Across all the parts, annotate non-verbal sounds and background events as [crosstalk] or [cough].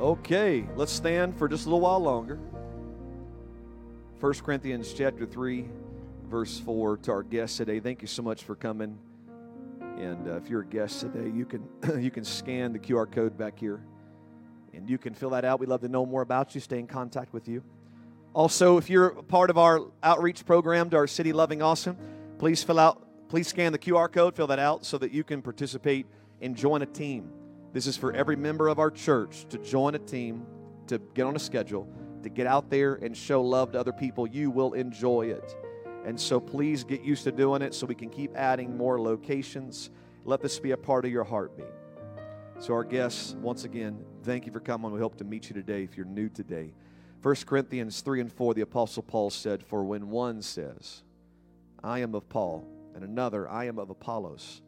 Okay, let's stand for just a little while longer. 1 Corinthians chapter 3, verse 4 to our guests today. Thank you so much for coming. And uh, if you're a guest today, you can [clears throat] you can scan the QR code back here and you can fill that out. We'd love to know more about you, stay in contact with you. Also, if you're a part of our outreach program to our city loving awesome, please fill out please scan the QR code, fill that out so that you can participate and join a team. This is for every member of our church to join a team, to get on a schedule, to get out there and show love to other people. You will enjoy it. And so please get used to doing it so we can keep adding more locations. Let this be a part of your heartbeat. So, our guests, once again, thank you for coming. We hope to meet you today if you're new today. 1 Corinthians 3 and 4, the Apostle Paul said, For when one says, I am of Paul, and another, I am of Apollos,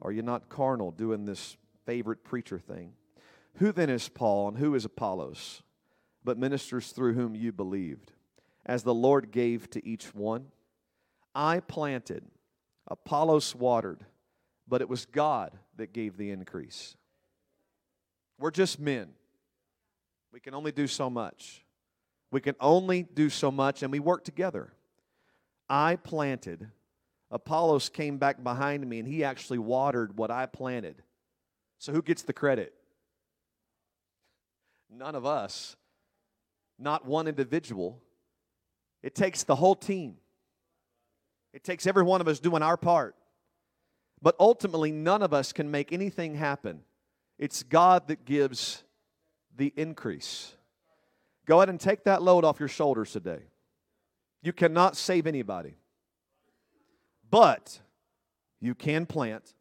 are you not carnal doing this favorite preacher thing. Who then is Paul and who is Apollos, but ministers through whom you believed, as the Lord gave to each one? I planted, Apollos watered, but it was God that gave the increase. We're just men. We can only do so much. We can only do so much, and we work together. I planted. Apollos came back behind me, and he actually watered what I planted. So who gets the credit? None of us. Not one individual. It takes the whole team. It takes every one of us doing our part. But ultimately, none of us can make anything happen. It's God that gives the increase. Go ahead and take that load off your shoulders today. You cannot save anybody. But you can plant,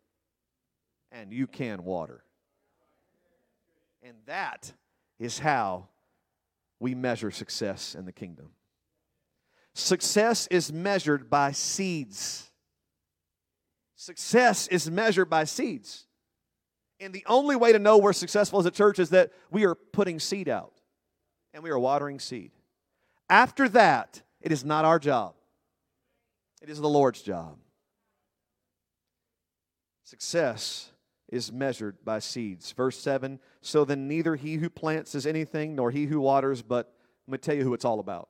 and you can water. And that is how we measure success in the kingdom. Success is measured by seeds. Success is measured by seeds. And the only way to know we're successful as a church is that we are putting seed out and we are watering seed. After that, it is not our job, it is the Lord's job. Success is measured by seeds. Verse 7 So then, neither he who plants is anything, nor he who waters, but let me tell you who it's all about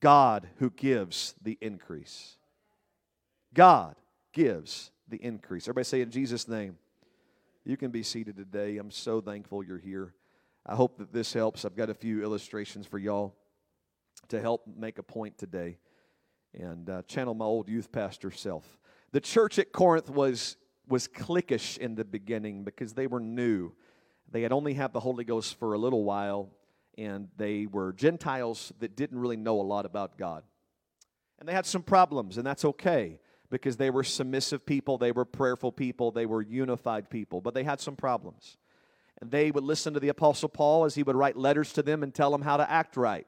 God who gives the increase. God gives the increase. Everybody say in Jesus' name. You can be seated today. I'm so thankful you're here. I hope that this helps. I've got a few illustrations for y'all to help make a point today and uh, channel my old youth pastor self. The church at Corinth was was cliquish in the beginning because they were new. They had only had the Holy Ghost for a little while, and they were Gentiles that didn't really know a lot about God. And they had some problems, and that's okay because they were submissive people, they were prayerful people, they were unified people, but they had some problems. And they would listen to the Apostle Paul as he would write letters to them and tell them how to act right.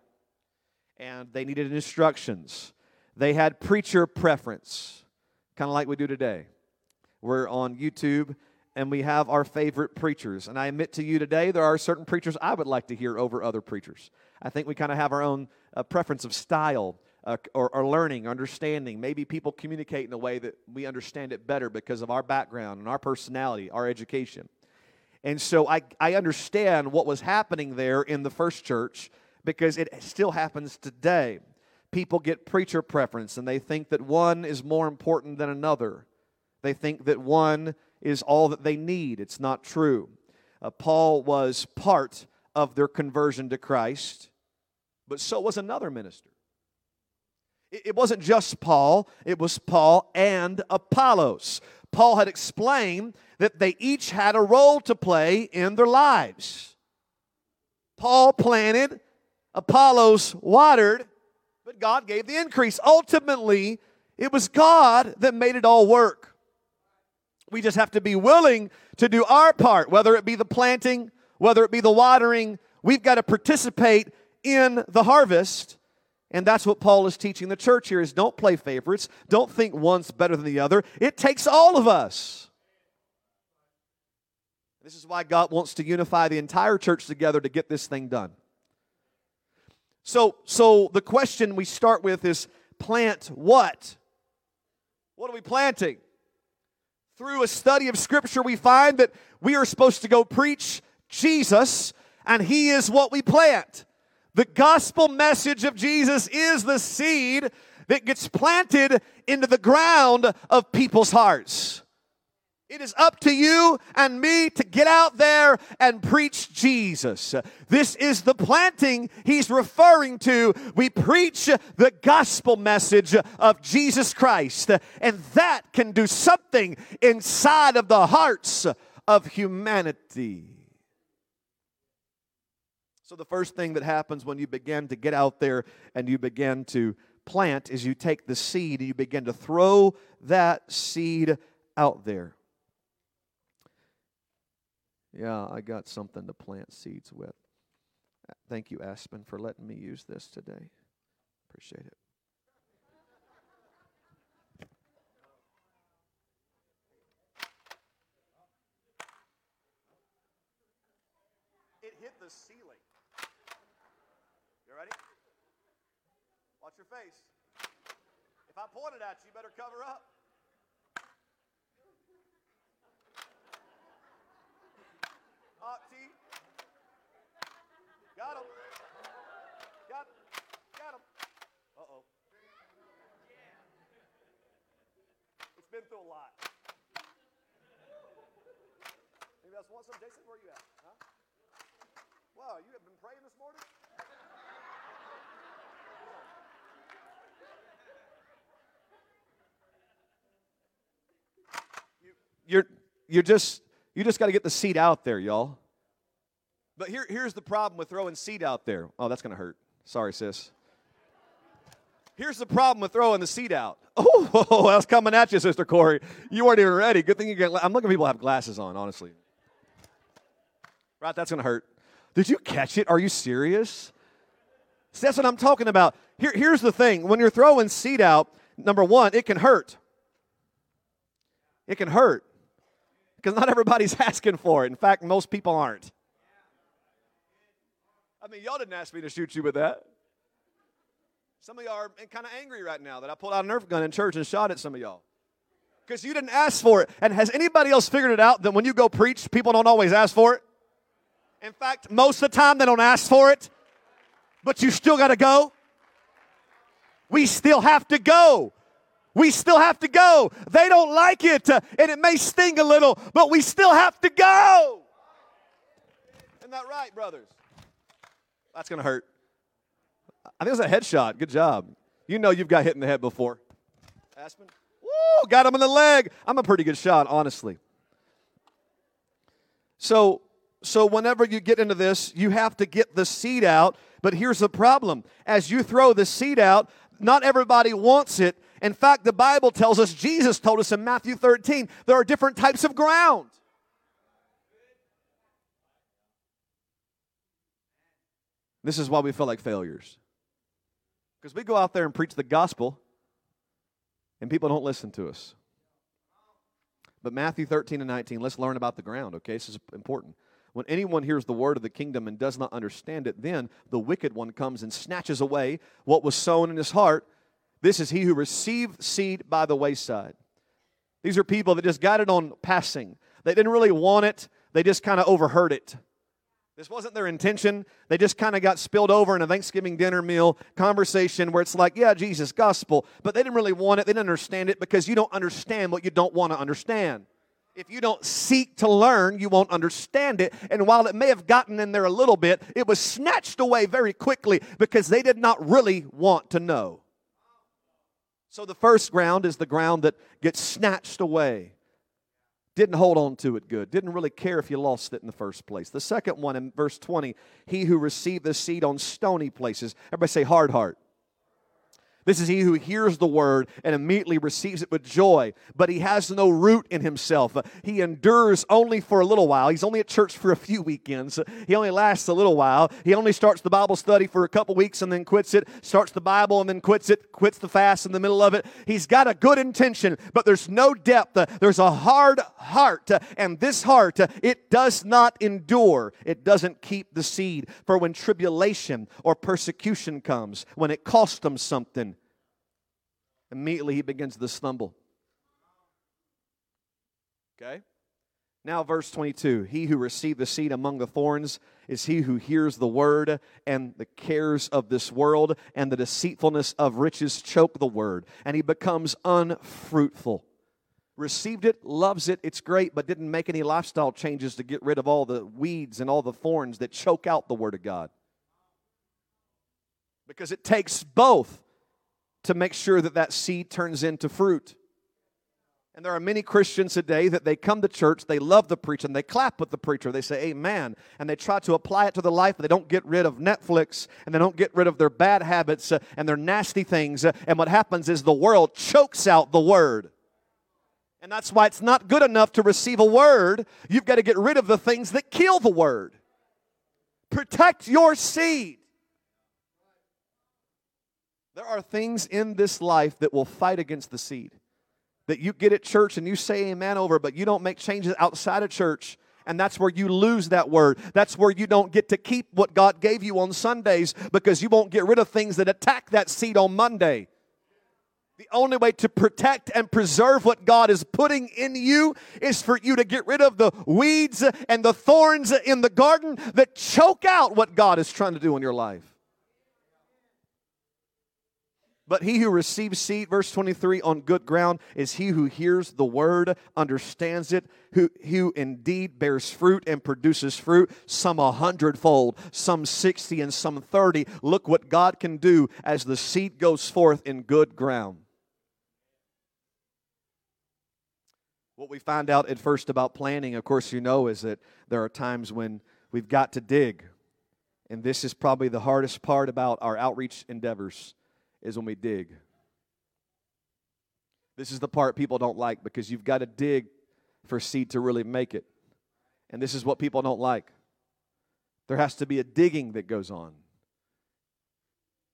And they needed instructions. They had preacher preference, kind of like we do today. We're on YouTube and we have our favorite preachers. And I admit to you today, there are certain preachers I would like to hear over other preachers. I think we kind of have our own uh, preference of style uh, or, or, learning, understanding. Maybe people communicate in a way that we understand it better because of our background and our personality, our education. And so I, I understand what was happening there in the first church because it still happens today. People get preacher preference and they think that one is more important than another. They think that one is all that they need. It's not true. Uh, Paul was part of their conversion to Christ, but so was another minister. It, it wasn't just Paul, it was Paul and Apollos. Paul had explained that they each had a role to play in their lives. Paul planted, Apollos watered, but God gave the increase. Ultimately, it was God that made it all work. We just have to be willing to do our part, whether it be the planting, whether it be the watering. We've got to participate in the harvest. And that's what Paul is teaching the church here is don't play favorites. Don't think one's better than the other. It takes all of us. This is why God wants to unify the entire church together to get this thing done. So, so the question we start with is plant what? What are we planting? Through a study of Scripture, we find that we are supposed to go preach Jesus and He is what we plant. The gospel message of Jesus is the seed that gets planted into the ground of people's hearts. It is up to you and me to get out there and preach Jesus. This is the planting he's referring to. We preach the gospel message of Jesus Christ, and that can do something inside of the hearts of humanity. So, the first thing that happens when you begin to get out there and you begin to plant is you take the seed and you begin to throw that seed out there. Yeah, I got something to plant seeds with. Thank you, Aspen, for letting me use this today. Appreciate it. It hit the ceiling. You ready? Watch your face. If I point it at you, you better cover up. Hot tea. Got him. Got, got him. Uh oh. It's been through a lot. Anybody else want some? Jason, where are you at? Huh? Wow, you have been praying this morning? You, you're, you're just you just got to get the seed out there, y'all. But here, here's the problem with throwing seed out there. Oh, that's going to hurt. Sorry, sis. Here's the problem with throwing the seed out. [laughs] Oh, that's coming at you, Sister Corey. You weren't even ready. Good thing you get. I'm looking at people have glasses on, honestly. Right, that's to hurt. Did you catch it? Are you serious? See, that's what I'm talking about. Here, here's the thing when you're throwing seed out, number one, it can hurt. It can hurt because not everybody's [laughs] asking for it. In fact, most people aren't. I mean, y'all didn't ask me to shoot you with that. Some of y'all are kind of angry right now that I pulled out a Nerf gun in church and shot at some of y'all. Because you didn't ask for it. And has anybody else figured it out that when you go preach, people don't always ask for it? In fact, most of the time they don't ask for it, but you still got to go. We still have to go. We still have to go. They don't like it, uh, and it may sting a little, but we still have to go. Isn't that right, brothers? That's going to hurt. I think it was a headshot. Good job. You know you've got hit in the head before. Aspen? Woo, got him in the leg. I'm a pretty good shot, honestly. So, so whenever you get into this, you have to get the seed out. But here's the problem. As you throw the seed out, not everybody wants it. In fact, the Bible tells us, Jesus told us in Matthew 13, there are different types of ground. This is why we feel like failures. Because we go out there and preach the gospel, and people don't listen to us. But Matthew 13 and 19, let's learn about the ground, okay? This is important. When anyone hears the word of the kingdom and does not understand it, then the wicked one comes and snatches away what was sown in his heart. This is he who received seed by the wayside. These are people that just got it on passing. They didn't really want it, they just kind of overheard it. This wasn't their intention. They just kind of got spilled over in a Thanksgiving dinner meal conversation where it's like, yeah, Jesus, gospel. But they didn't really want it. They didn't understand it because you don't understand what you don't want to understand. If you don't seek to learn, you won't understand it. And while it may have gotten in there a little bit, it was snatched away very quickly because they did not really want to know. So the first ground is the ground that gets snatched away. Didn't hold on to it good. Didn't really care if you lost it in the first place. The second one in verse 20, he who received the seed on stony places. Everybody say hard heart. This is he who hears the word and immediately receives it with joy, but he has no root in himself. He endures only for a little while. He's only at church for a few weekends. He only lasts a little while. He only starts the Bible study for a couple weeks and then quits it, starts the Bible and then quits it, quits the fast in the middle of it. He's got a good intention, but there's no depth. There's a hard heart, and this heart, it does not endure. It doesn't keep the seed. For when tribulation or persecution comes, when it costs them something, immediately he begins to stumble. Okay? Now, verse 22 He who received the seed among the thorns is he who hears the word, and the cares of this world and the deceitfulness of riches choke the word, and he becomes unfruitful. Received it, loves it, it's great, but didn't make any lifestyle changes to get rid of all the weeds and all the thorns that choke out the word of God. Because it takes both to make sure that that seed turns into fruit. And there are many Christians today that they come to church, they love the preacher, and they clap with the preacher. They say, Amen. And they try to apply it to their life, but they don't get rid of Netflix, and they don't get rid of their bad habits uh, and their nasty things. Uh, and what happens is the world chokes out the word. And that's why it's not good enough to receive a word. You've got to get rid of the things that kill the word. Protect your seed. There are things in this life that will fight against the seed. That you get at church and you say amen over, but you don't make changes outside of church. And that's where you lose that word. That's where you don't get to keep what God gave you on Sundays because you won't get rid of things that attack that seed on Monday. The only way to protect and preserve what God is putting in you is for you to get rid of the weeds and the thorns in the garden that choke out what God is trying to do in your life. But he who receives seed, verse 23, on good ground is he who hears the word, understands it, who, who indeed bears fruit and produces fruit, some a hundredfold, some 60, and some 30. Look what God can do as the seed goes forth in good ground. What we find out at first about planting, of course, you know, is that there are times when we've got to dig. And this is probably the hardest part about our outreach endeavors is when we dig. This is the part people don't like because you've got to dig for seed to really make it. And this is what people don't like. There has to be a digging that goes on.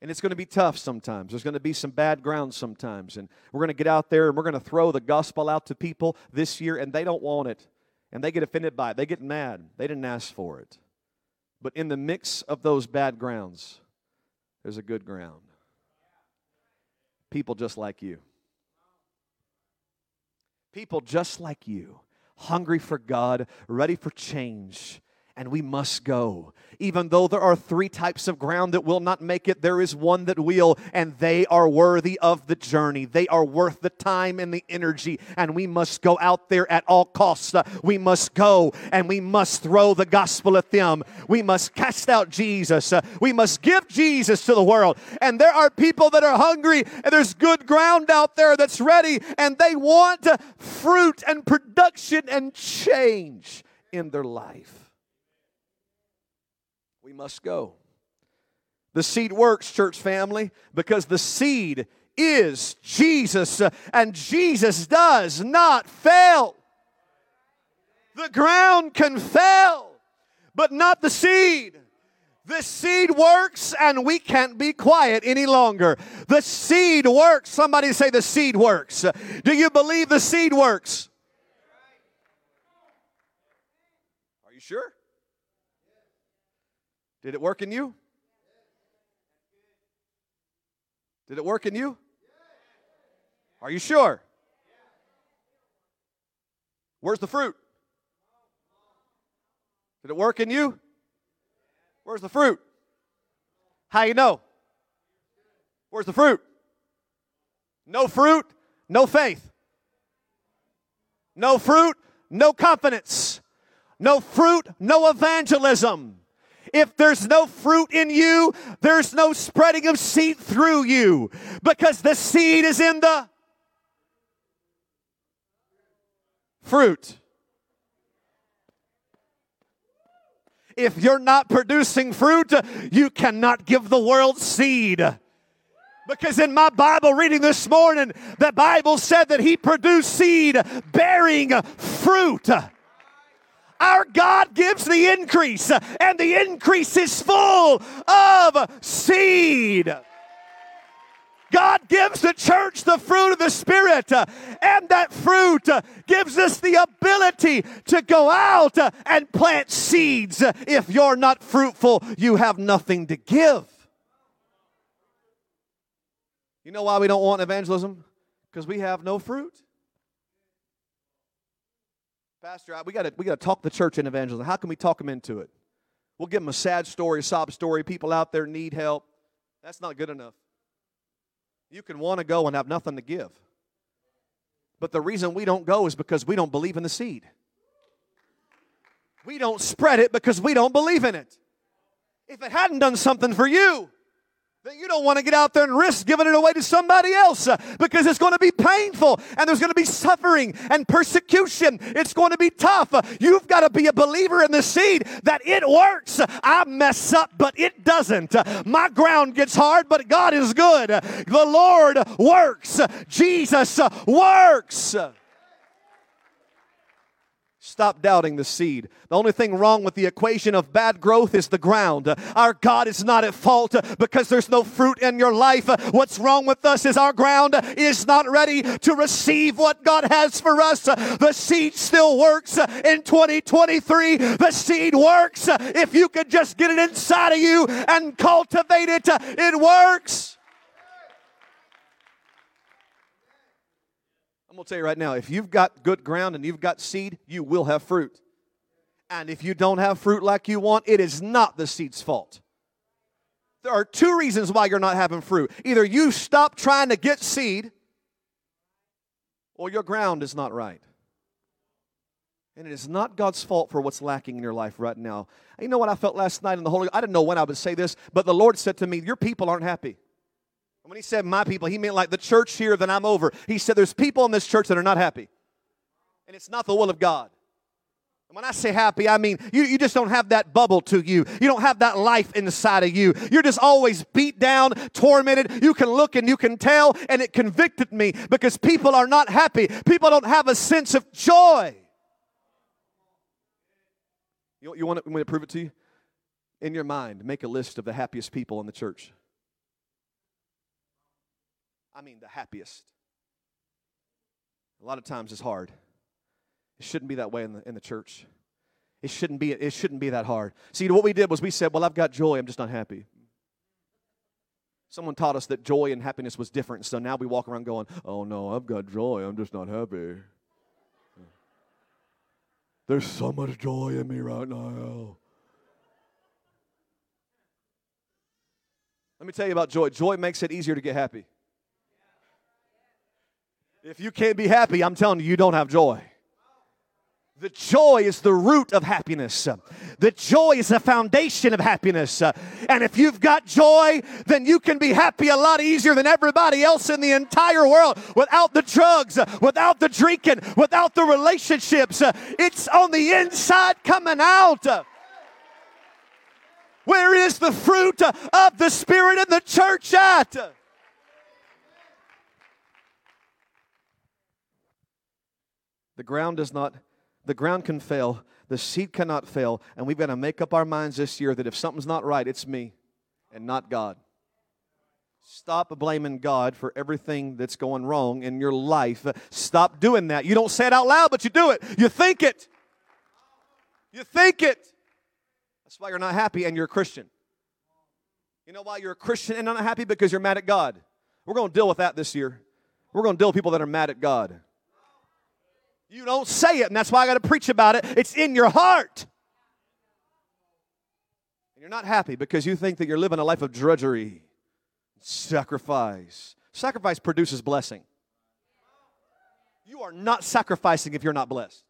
And it's going to be tough sometimes. There's going to be some bad ground sometimes. And we're going to get out there and we're going to throw the gospel out to people this year, and they don't want it. And they get offended by it. They get mad. They didn't ask for it. But in the mix of those bad grounds, there's a good ground people just like you. People just like you, hungry for God, ready for change, and we must go. Even though there are three types of ground that will not make it, there is one that will, and they are worthy of the journey. They are worth the time and the energy, and we must go out there at all costs. Uh, we must go and we must throw the gospel at them. We must cast out Jesus. Uh, we must give Jesus to the world. And there are people that are hungry, and there's good ground out there that's ready, and they want fruit and production and change in their life we must go. The seed works, church family, because the seed is Jesus, and Jesus does not fail. The ground can fail, but not the seed. The seed works, and we can't be quiet any longer. The seed works. Somebody say, The seed works. Do you believe the seed works? Are you sure? Did it work in you? Did it work in you? Are you sure? Where's the fruit? Did it work in you? Where's the fruit? How you know? Where's the fruit? No fruit, no faith. No fruit, no confidence. No fruit, no evangelism. If there's no fruit in you, there's no spreading of seed through you because the seed is in the fruit. If you're not producing fruit, you cannot give the world seed. Because in my Bible reading this morning, the Bible said that He produced seed bearing fruit. Our God gives the increase, and the increase is full of seed. God gives the church the fruit of the Spirit, and that fruit gives us the ability to go out and plant seeds. If you're not fruitful, you have nothing to give. You know why we don't want evangelism? Because we have no fruit. Pastor, we got we to talk the church in evangelism. How can we talk them into it? We'll give them a sad story, a sob story. People out there need help. That's not good enough. You can want to go and have nothing to give. But the reason we don't go is because we don't believe in the seed. We don't spread it because we don't believe in it. If it hadn't done something for you, then you don't want to get out there and risk giving it away to somebody else uh, because it's going to be painful and there's going to be suffering and persecution. It's going to be tough. Uh, you've got to be a believer in the seed that it works. I mess up, but it doesn't. Uh, my ground gets hard, but God is good. The Lord works. Jesus works. Stop doubting the seed. The only thing wrong with the equation of bad growth is the ground. Our God is not at fault because there's no fruit in your life. What's wrong with us is our ground is not ready to receive what God has for us. The seed still works in 2023. The seed works. If you could just get it inside of you and cultivate it, it works. I'm going to tell you right now if you've got good ground and you've got seed, you will have fruit. And if you don't have fruit like you want, it is not the seed's fault. There are two reasons why you're not having fruit. Either you stop trying to get seed, or your ground is not right. And it is not God's fault for what's lacking in your life right now. You know what I felt last night in the Holy I didn't know when I would say this, but the Lord said to me, Your people aren't happy. When he said my people, he meant like the church here that I'm over. He said there's people in this church that are not happy. And it's not the will of God. And when I say happy, I mean you, you just don't have that bubble to you. You don't have that life inside of you. You're just always beat down, tormented. You can look and you can tell, and it convicted me because people are not happy. People don't have a sense of joy. You, you want, to, want me to prove it to you? In your mind, make a list of the happiest people in the church. I mean the happiest. A lot of times it's hard. It shouldn't be that way in the, in the church. It shouldn't be it shouldn't be that hard. See, what we did was we said, "Well, I've got joy, I'm just not happy." Someone taught us that joy and happiness was different, so now we walk around going, "Oh no, I've got joy, I'm just not happy." There's so much joy in me right now. Let me tell you about joy. Joy makes it easier to get happy. If you can't be happy, I'm telling you, you don't have joy. The joy is the root of happiness. The joy is the foundation of happiness. And if you've got joy, then you can be happy a lot easier than everybody else in the entire world without the drugs, without the drinking, without the relationships. It's on the inside coming out. Where is the fruit of the Spirit in the church at? The ground does not, the ground can fail, the seed cannot fail, and we've got to make up our minds this year that if something's not right, it's me and not God. Stop blaming God for everything that's going wrong in your life. Stop doing that. You don't say it out loud, but you do it. You think it. You think it. That's why you're not happy and you're a Christian. You know why you're a Christian and not happy? Because you're mad at God. We're going to deal with that this year. We're going to deal with people that are mad at God. You don't say it, and that's why I got to preach about it. It's in your heart. And you're not happy because you think that you're living a life of drudgery, sacrifice. Sacrifice produces blessing. You are not sacrificing if you're not blessed.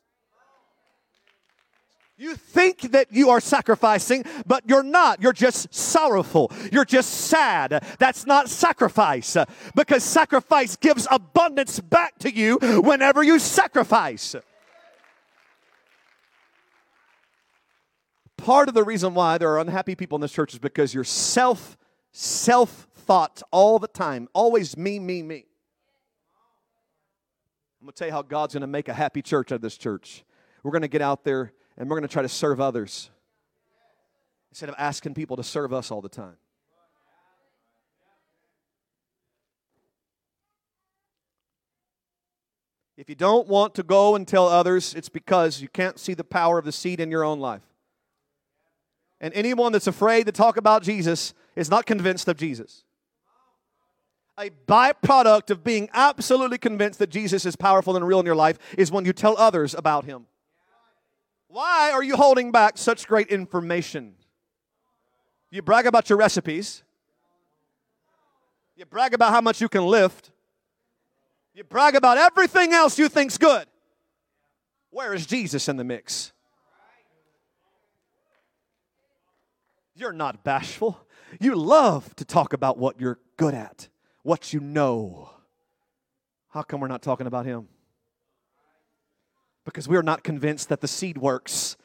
You think that you are sacrificing, but you're not. You're just sorrowful. You're just sad. That's not sacrifice because sacrifice gives abundance back to you whenever you sacrifice. Part of the reason why there are unhappy people in this church is because you're self self thought all the time, always me, me, me. I'm going to tell you how God's going to make a happy church out of this church. We're going to get out there and we're going to try to serve others instead of asking people to serve us all the time. If you don't want to go and tell others, it's because you can't see the power of the seed in your own life. And anyone that's afraid to talk about Jesus is not convinced of Jesus. A byproduct of being absolutely convinced that Jesus is powerful and real in your life is when you tell others about him. Why are you holding back such great information? You brag about your recipes. You brag about how much you can lift. You brag about everything else you think's good. Where is Jesus in the mix? You're not bashful. You love to talk about what you're good at, what you know. How come we're not talking about Him? Because we're not convinced that the seed works.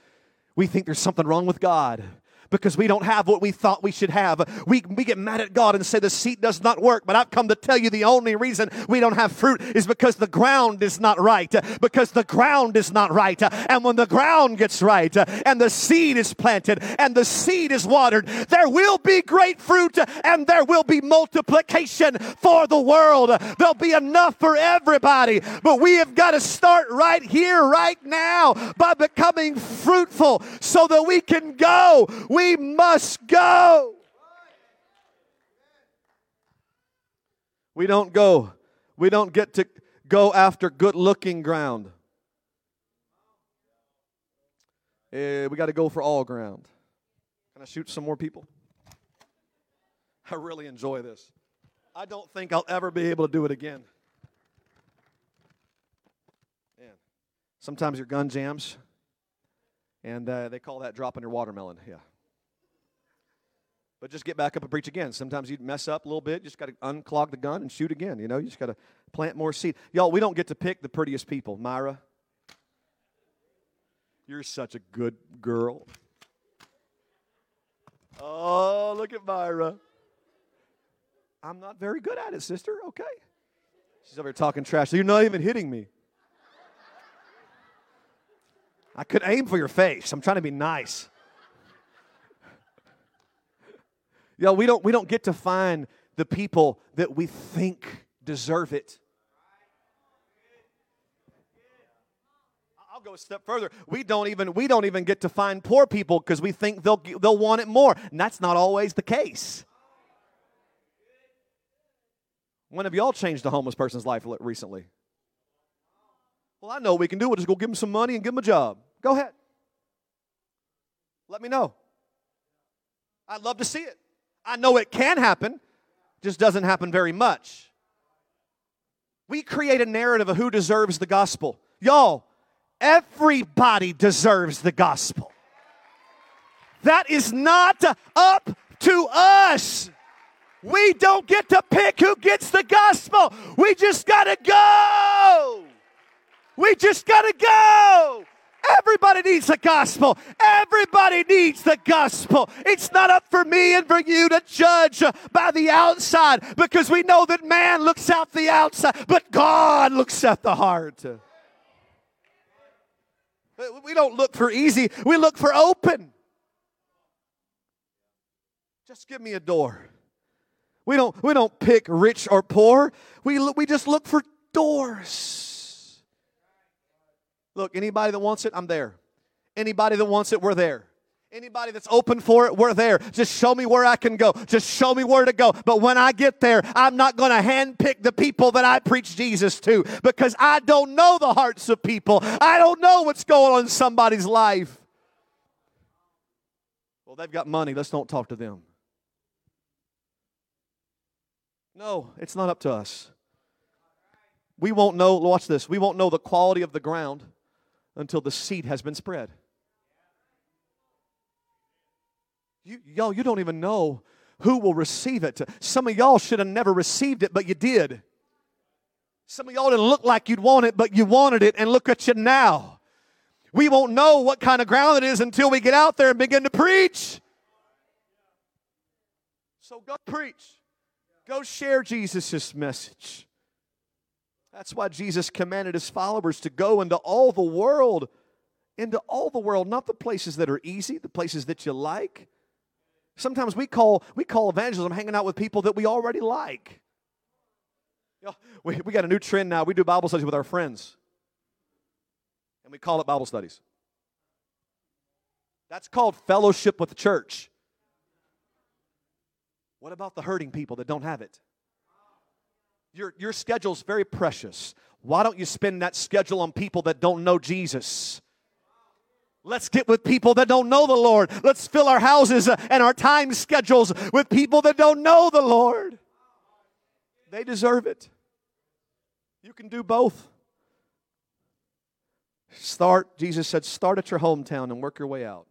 We think there's something wrong with God because we don't have what we thought we should have. We, we get mad at God and say the seed does not work. But I've come to tell you the only reason we don't have fruit is because the ground is not right. Because the ground is not right. And when the ground gets right and the seed is planted and the seed is watered, there will be great fruit and there will be multiplication for the world. There'll be enough for everybody. But we have got to start right here, right now, by becoming fruitful so that we can go. We we must go. We don't go. We don't get to go after good looking ground. Uh, we got to go for all ground. Can I shoot some more people? I really enjoy this. I don't think I'll ever be able to do it again. Man, sometimes your gun jams, and uh, they call that dropping your watermelon. Yeah. But just get back up and preach again. Sometimes you mess up a little bit. You just got to unclog the gun and shoot again. You know, you just got to plant more seed. Y'all, we don't get to pick the prettiest people. Myra, you're such a good girl. Oh, look at Myra. I'm not very good at it, sister. Okay. She's over here talking trash. So You're not even hitting me. I could aim for your face. I'm trying to be nice. You we don't, we don't get to find the people that we think deserve it. I'll go a step further. We don't even we don't even get to find poor people because we think they'll they'll want it more, and that's not always the case. When have y'all changed a homeless person's life recently? Well, I know we can do it. Just go give them some money and give them a job. Go ahead. Let me know. I'd love to see it. I know it can happen, just doesn't happen very much. We create a narrative of who deserves the gospel. Y'all, everybody deserves the gospel. That is not up to us. We don't get to pick who gets the gospel. We just got to go. We just got to go. Everybody needs the gospel. Everybody needs the gospel. It's not up for me and for you to judge by the outside because we know that man looks out the outside, but God looks at the heart. We don't look for easy, we look for open. Just give me a door. We don't, we don't pick rich or poor. We, we just look for doors. Look, anybody that wants it, I'm there. Anybody that wants it, we're there. Anybody that's open for it, we're there. Just show me where I can go. Just show me where to go. But when I get there, I'm not going to handpick the people that I preach Jesus to because I don't know the hearts of people. I don't know what's going on in somebody's life. Well, they've got money. Let's don't talk to them. No, it's not up to us. We won't know, watch this, we won't know the quality of the ground until the seed has been spread. You, y'all, you don't even know who will receive it. Some of y'all should have never received it, but you did. Some of y'all didn't look like you'd want it, but you wanted it, and look at you now. We won't know what kind of ground it is until we get out there and begin to preach. So go preach. Go share Jesus' message. That's why Jesus commanded his followers to go into all the world, into all the world, not the places that are easy, the places that you like. Sometimes we call we call evangelism hanging out with people that we already like. You know, we, we got a new trend now. We do Bible studies with our friends. And we call it Bible studies. That's called fellowship with the church. What about the hurting people that don't have it? Your, your schedule's very precious. Why don't you spend that schedule on people that don't know Jesus? Let's get with people that don't know the Lord. Let's fill our houses and our time schedules with people that don't know the Lord. They deserve it. You can do both. Start, Jesus said, start at your hometown and work your way out.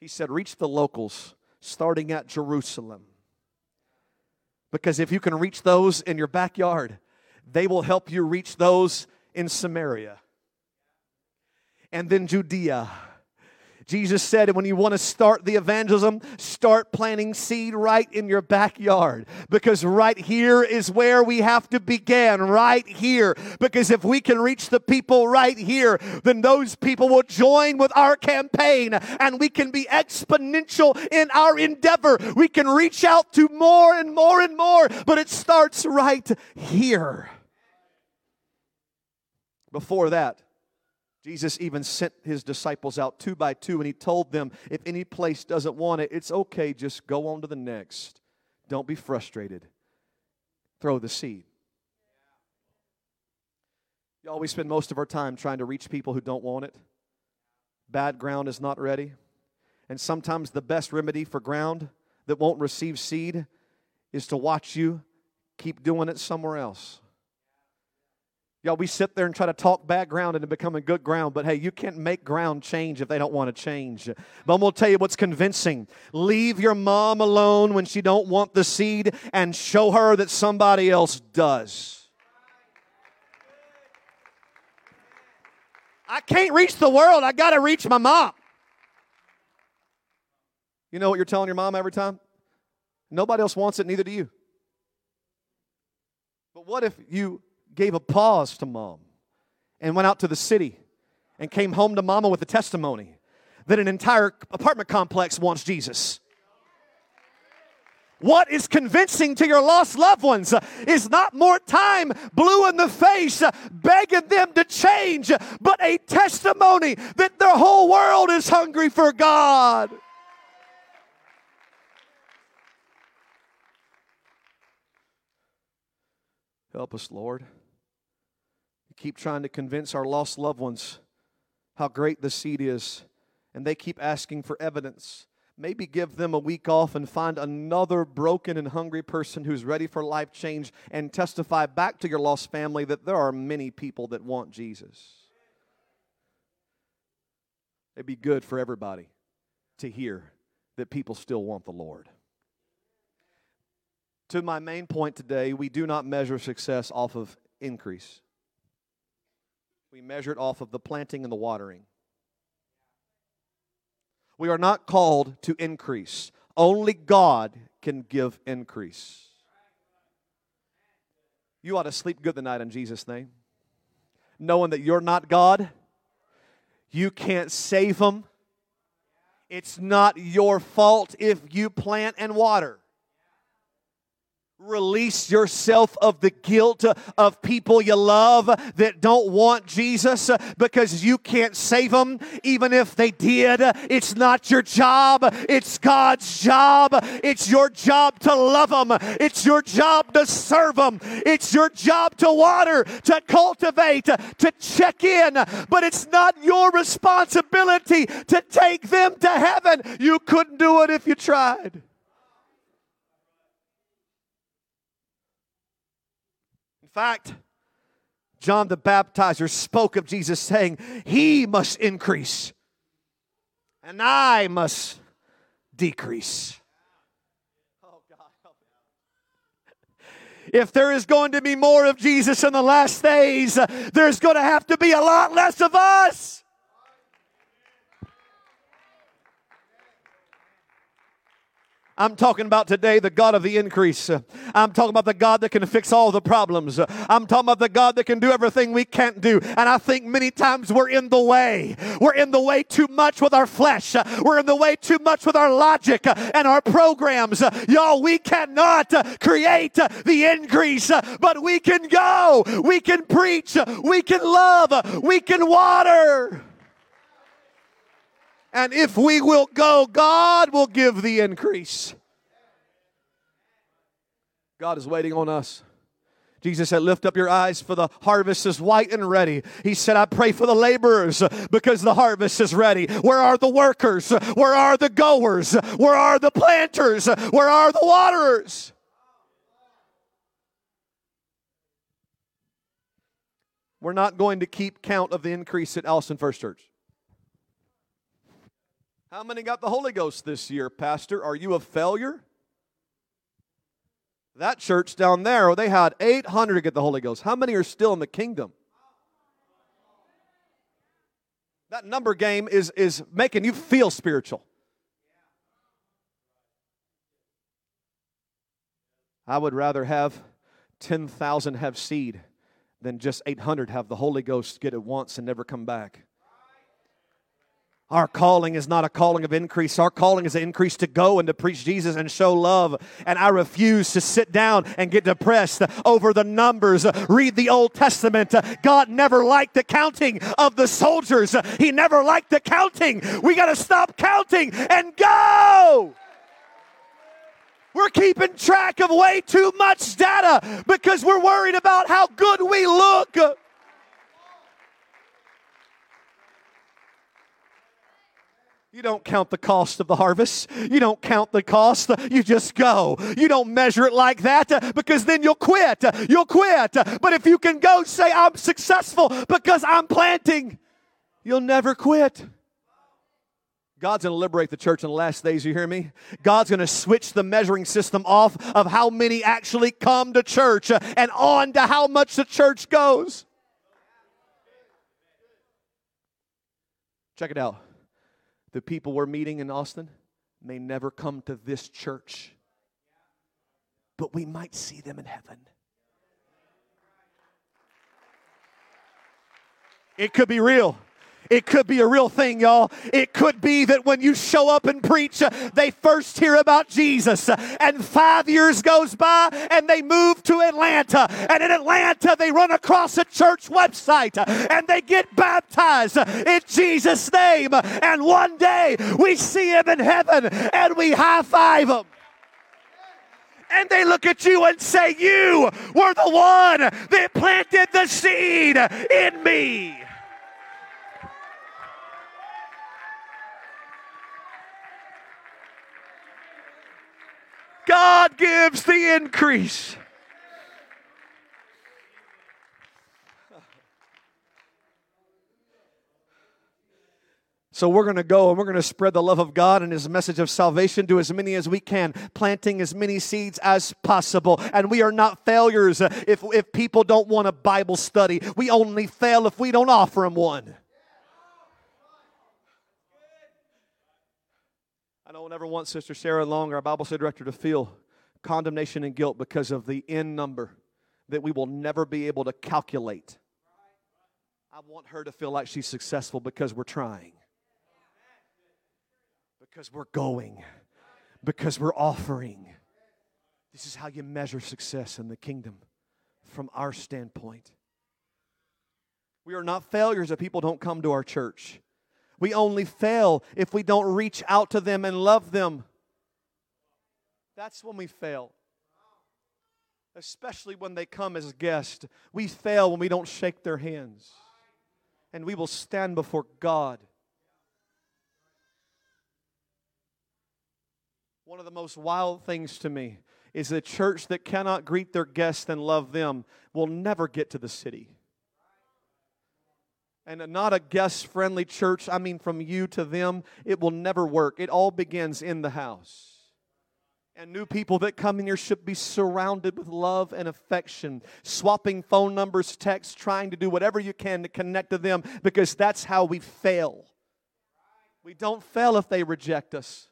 He said, reach the locals, starting at Jerusalem. Because if you can reach those in your backyard, they will help you reach those in Samaria. And then Judea Jesus said, when you want to start the evangelism, start planting seed right in your backyard. Because right here is where we have to begin, right here. Because if we can reach the people right here, then those people will join with our campaign and we can be exponential in our endeavor. We can reach out to more and more and more, but it starts right here. Before that, Jesus even sent his disciples out two by two, and he told them, if any place doesn't want it, it's okay, just go on to the next. Don't be frustrated. Throw the seed. Y'all, we spend most of our time trying to reach people who don't want it. Bad ground is not ready. And sometimes the best remedy for ground that won't receive seed is to watch you keep doing it somewhere else. Y'all, we sit there and try to talk bad ground into becoming good ground, but hey, you can't make ground change if they don't want to change. But I'm going to tell you what's convincing. Leave your mom alone when she don't want the seed and show her that somebody else does. I can't reach the world. I got to reach my mom. You know what you're telling your mom every time? Nobody else wants it, neither do you. But what if you gave a pause to mom and went out to the city and came home to mama with a testimony that an entire apartment complex wants Jesus. What is convincing to your lost loved ones is not more time blue in the face begging them to change, but a testimony that the whole world is hungry for God. Help us, Lord keep trying to convince our lost loved ones how great the seed is, and they keep asking for evidence. Maybe give them a week off and find another broken and hungry person who's ready for life change and testify back to your lost family that there are many people that want Jesus. It'd be good for everybody to hear that people still want the Lord. To my main point today, we do not measure success off of increase. We measure it off of the planting and the watering. We are not called to increase. Only God can give increase. You ought to sleep good tonight in Jesus' name. Knowing that you're not God, you can't save them. It's not your fault if you plant and water. Release yourself of the guilt of people you love that don't want Jesus because you can't save them, even if they did. It's not your job, it's God's job. It's your job to love them, it's your job to serve them, it's your job to water, to cultivate, to check in. But it's not your responsibility to take them to heaven. You couldn't do it if you tried. Fact, John the Baptizer spoke of Jesus saying, He must increase, and I must decrease. If there is going to be more of Jesus in the last days, there's going to have to be a lot less of us. I'm talking about today the God of the increase. I'm talking about the God that can fix all the problems. I'm talking about the God that can do everything we can't do. And I think many times we're in the way. We're in the way too much with our flesh. We're in the way too much with our logic and our programs. Y'all, we cannot create the increase, but we can go. We can preach. We can love. We can water. And if we will go, God will give the increase. God is waiting on us. Jesus said, Lift up your eyes, for the harvest is white and ready. He said, I pray for the laborers because the harvest is ready. Where are the workers? Where are the goers? Where are the planters? Where are the waterers? We're not going to keep count of the increase at Allison First Church. How many got the Holy Ghost this year, Pastor? Are you a failure? That church down there, they had 800 to get the Holy Ghost. How many are still in the kingdom? That number game is, is making you feel spiritual. I would rather have 10,000 have seed than just 800 have the Holy Ghost get it once and never come back. Our calling is not a calling of increase. Our calling is an increase to go and to preach Jesus and show love. And I refuse to sit down and get depressed over the numbers. Read the Old Testament. God never liked the counting of the soldiers, He never liked the counting. We got to stop counting and go. We're keeping track of way too much data because we're worried about how good we look. You don't count the cost of the harvest. You don't count the cost. You just go. You don't measure it like that uh, because then you'll quit. Uh, you'll quit. Uh, but if you can go say, I'm successful because I'm planting, you'll never quit. God's going to liberate the church in the last days, you hear me? God's going to switch the measuring system off of how many actually come to church and on to how much the church goes. Check it out the people we're meeting in Austin may never come to this church, but we might see them in heaven. It could be real. It could be a real thing, y'all. It could be that when you show up and preach, uh, they first hear about Jesus, and five years goes by, and they move to Atlanta, and in Atlanta they run across a church website, and they get baptized in Jesus' name, and one day we see him in heaven, and we high five him and they look at you and say, You were the one that planted the seed in me. God gives the increase. So we're going to go and we're going to spread the love of God and His message of salvation to as many as we can, planting as many seeds as possible. And we are not failures if, if people don't want a Bible study. We only fail if we don't offer them one. Don't ever want Sister Sarah Long, our Bible study director, to feel condemnation and guilt because of the end number that we will never be able to calculate. I want her to feel like she's successful because we're trying, because we're going, because we're offering. This is how you measure success in the kingdom from our standpoint. We are not failures if people don't come to our church. We only fail if we don't reach out to them and love them. That's when we fail. Especially when they come as guests. We fail when we don't shake their hands. And we will stand before God. One of the most wild things to me is a church that cannot greet their guests and love them will never get to the city and not a guest friendly church, I mean from you to them, it will never work. It all begins in the house. And new people that come in here should be surrounded with love and affection, swapping phone numbers, texts, trying to do whatever you can to connect to them because that's how we fail. We don't fail if they reject us,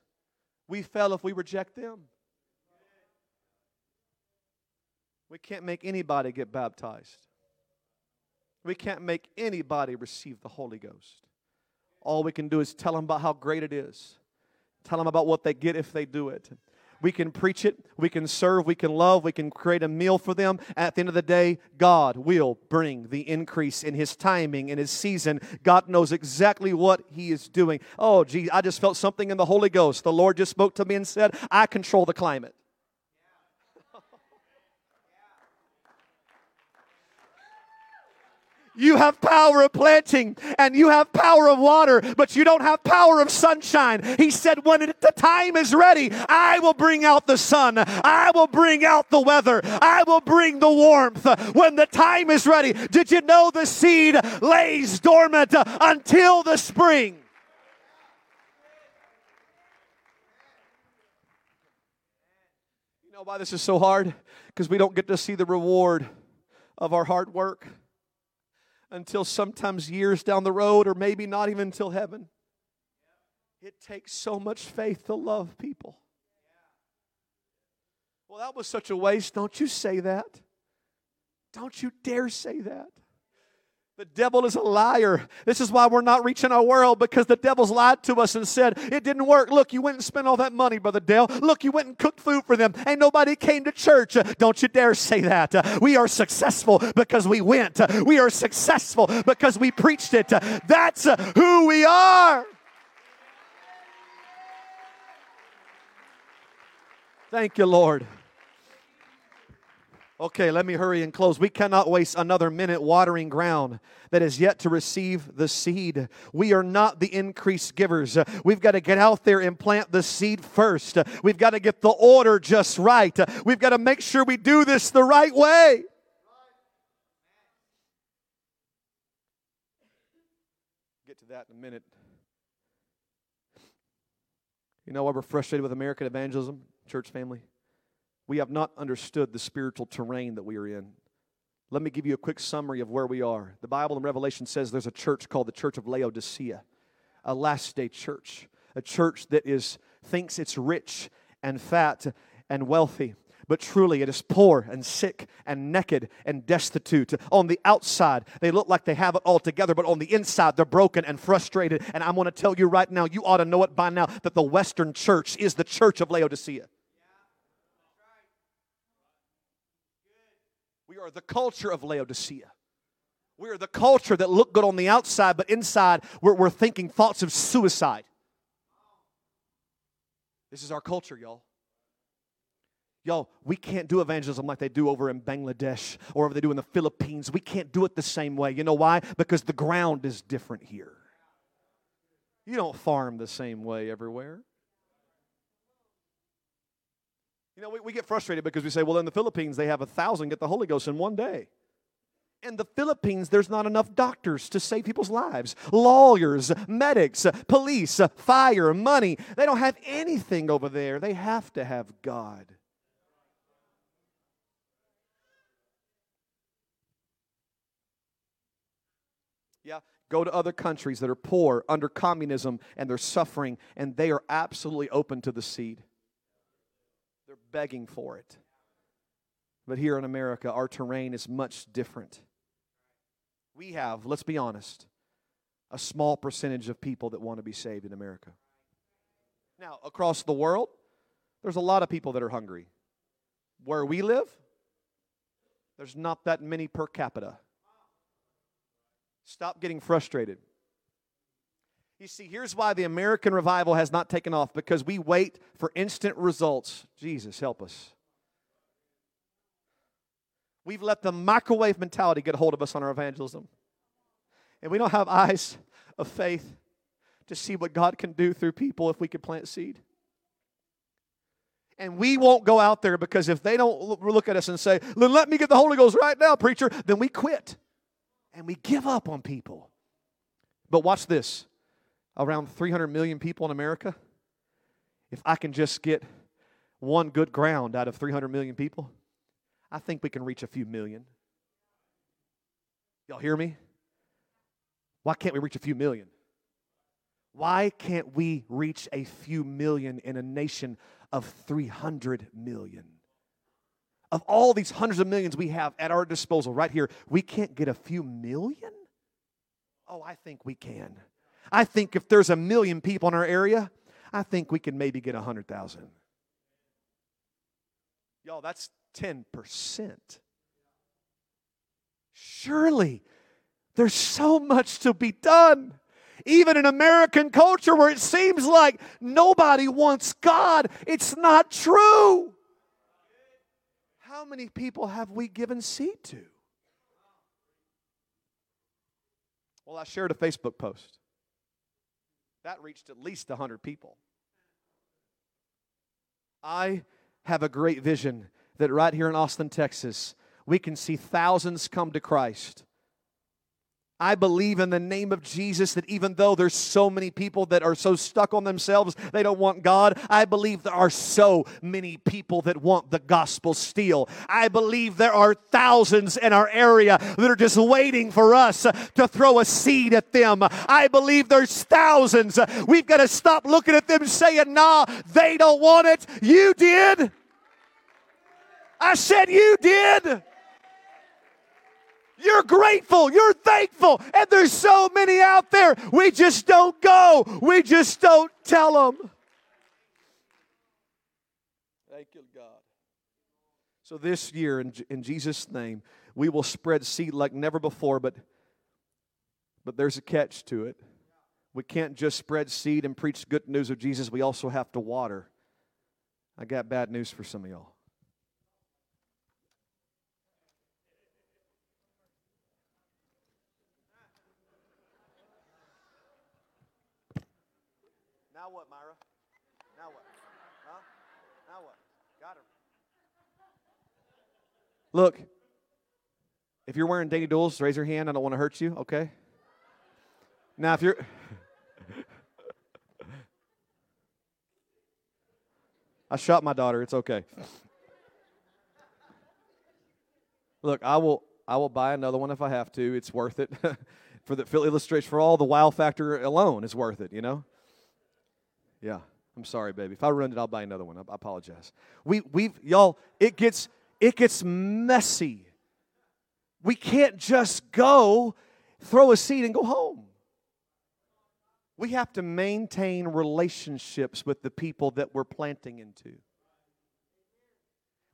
we fail if we reject them. We can't make anybody get baptized. We can't make anybody receive the Holy Ghost. All we can do is tell them about how great it is, tell them about what they get if they do it. We can preach it, we can serve, we can love, we can create a meal for them. At the end of the day, God will bring the increase in His timing, in His season. God knows exactly what He is doing. Oh, gee, I just felt something in the Holy Ghost. The Lord just spoke to me and said, I control the climate. You have power of planting and you have power of water, but you don't have power of sunshine. He said, When the time is ready, I will bring out the sun. I will bring out the weather. I will bring the warmth. When the time is ready, did you know the seed lays dormant until the spring? You know why this is so hard? Because we don't get to see the reward of our hard work until sometimes years down the road, or maybe not even until heaven. It takes so much faith to love people. Well, that was such a waste. Don't you say that. Don't you dare say that. The devil is a liar. This is why we're not reaching our world because the devil's lied to us and said, It didn't work. Look, you went and spent all that money, Brother Dale. Look, you went and cooked food for them. Ain't nobody came to church. Don't you dare say that. We are successful because we went. We are successful because we preached it. That's who we are. Thank you, Lord. Okay, let me hurry and close. We cannot waste another minute watering ground that is yet to receive the seed. We are not the increased givers. We've got to get out there and plant the seed first. We've got to get the order just right. We've got to make sure we do this the right way. Get to that in a minute. You know why we're frustrated with American evangelism, church family? We have not understood the spiritual terrain that we are in. Let me give you a quick summary of where we are. The Bible in Revelation says there's a church called the Church of Laodicea, a last day church, a church that is thinks it's rich and fat and wealthy. But truly, it is poor and sick and naked and destitute. On the outside, they look like they have it all together, but on the inside, they're broken and frustrated. And I'm going to tell you right now, you ought to know it by now, that the Western church is the church of Laodicea. We are the culture of Laodicea. We are the culture that look good on the outside, but inside we're, we're thinking thoughts of suicide. This is our culture, y'all. Y'all, we can't do evangelism like they do over in Bangladesh or over they do in the Philippines. We can't do it the same way. You know why? Because the ground is different here. You don't farm the same way everywhere. You know, we, we get frustrated because we say, well, in the Philippines, they have a thousand get the Holy Ghost in one day. In the Philippines, there's not enough doctors to save people's lives. Lawyers, medics, police, fire, money. They don't have anything over there. They have to have God. Yeah, go to other countries that are poor under communism and they're suffering, and they are absolutely open to the seed begging for it. But here in America, our terrain is much different. We have, let's be honest, a small percentage of people that want to be saved in America. Now, across the world, there's a lot of people that are hungry. Where we live, there's not that many per capita. Stop getting frustrated. You see, here's why the American revival has not taken off because we wait for instant results. Jesus, help us. We've let the microwave mentality get a hold of us on our evangelism. And we don't have eyes of faith to see what God can do through people if we can plant seed. And we won't go out there because if they don't look at us and say, let me get the Holy Ghost right now, preacher, then we quit and we give up on people. But watch this around 300 million people in America, if I can just get one good ground out of 300 million people, I think we can reach a few million. Y'all hear me? Why can't we reach a few million? Why can't we reach a few million in a nation of 300 million? Of all these hundreds of millions we have at our disposal right here, we can't get a few million? Oh, I think we can. I think if there's a million people in our area, I think we can maybe get a 100,000. Y'all, that's 10%. Surely there's so much to be done. Even in American culture where it seems like nobody wants God, it's not true. How many people have we given seed to? Well, I shared a Facebook post. That reached at least 100 people. I have a great vision that right here in Austin, Texas, we can see thousands come to Christ I believe in the name of Jesus that even though there's so many people that are so stuck on themselves, they don't want God, I believe there are so many people that want the gospel still. I believe there are thousands in our area that are just waiting for us to throw a seed at them. I believe there's thousands. We've got to stop looking at them saying, nah, they don't want it. You did. I said, you did. You're grateful. You're thankful. And there's so many out there. We just don't go. We just don't tell them. Thank you, God. So this year, in, in Jesus' name, we will spread seed like never before, but, but there's a catch to it. We can't just spread seed and preach good news of Jesus, we also have to water. I got bad news for some of y'all. Now what, Myra? Now what? Huh? Now what? Got her. Look, if you're wearing Danny Duels, raise your hand. I don't want to hurt you, okay? Now, if you're. [laughs] I shot my daughter. It's okay. Look, I will I will buy another one if I have to. It's worth it. [laughs] for the fill illustration for all the wow factor alone is worth it, you know? Yeah. I'm sorry, baby. If I ruined it, I'll buy another one. I, I apologize. We we've y'all, it gets it gets messy. We can't just go throw a seed and go home. We have to maintain relationships with the people that we're planting into.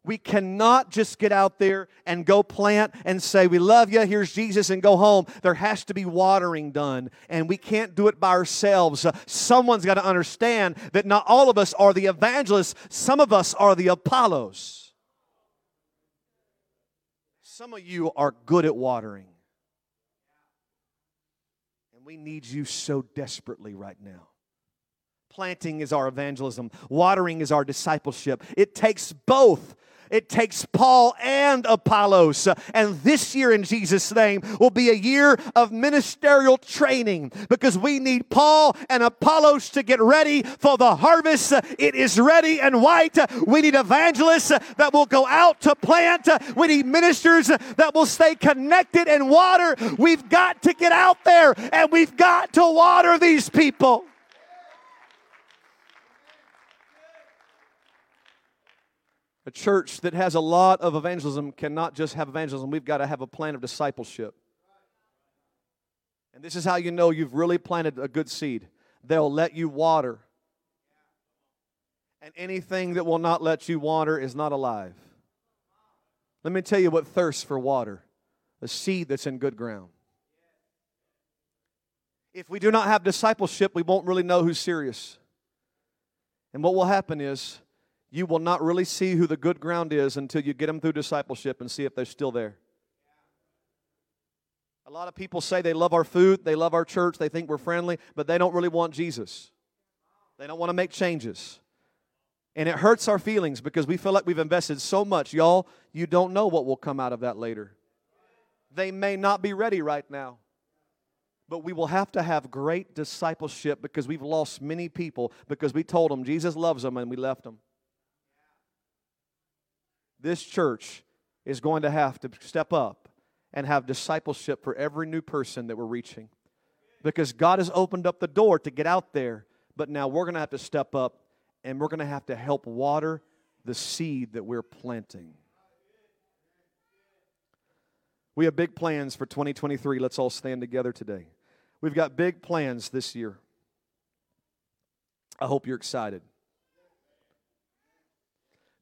We cannot just get out there and go plant and say, We love you, here's Jesus, and go home. There has to be watering done, and we can't do it by ourselves. Someone's got to understand that not all of us are the evangelists, some of us are the Apollos. Some of you are good at watering, and we need you so desperately right now. Planting is our evangelism, watering is our discipleship. It takes both it takes Paul and Apollos. And this year, in Jesus' name, will be a year of ministerial training because we need Paul and Apollos to get ready for the harvest. It is ready and white. We need evangelists that will go out to plant. We need ministers that will stay connected and water. We've got to get out there and we've got to water these people. A church that has a lot of evangelism cannot just have evangelism, we've got to have a plan of discipleship. And this is how you know you've really planted a good seed. They'll let you water. And anything that will not let you water is not alive. Let me tell you what thirsts for water a seed that's in good ground. If we do not have discipleship, we won't really know who's serious. And what will happen is you will not really see who the good ground is until you get them through discipleship and see if they're still there. A lot of people say they love our food, they love our church, they think we're friendly, but they don't really want Jesus. They don't want to make changes. And it hurts our feelings because we feel like we've invested so much. Y'all, you don't know what will come out of that later. They may not be ready right now. But we will have to have great discipleship because we've lost many people because we told them Jesus loves them and we left them this church is going to have to step up and have discipleship for every new person that we're reaching. Because God has opened up the door to get out there, but now we're going to have to step up and we're going to have to help water the seed that we're planting. We have big plans for 2023. Let's all stand together today. We've got big plans this year. I hope you're excited.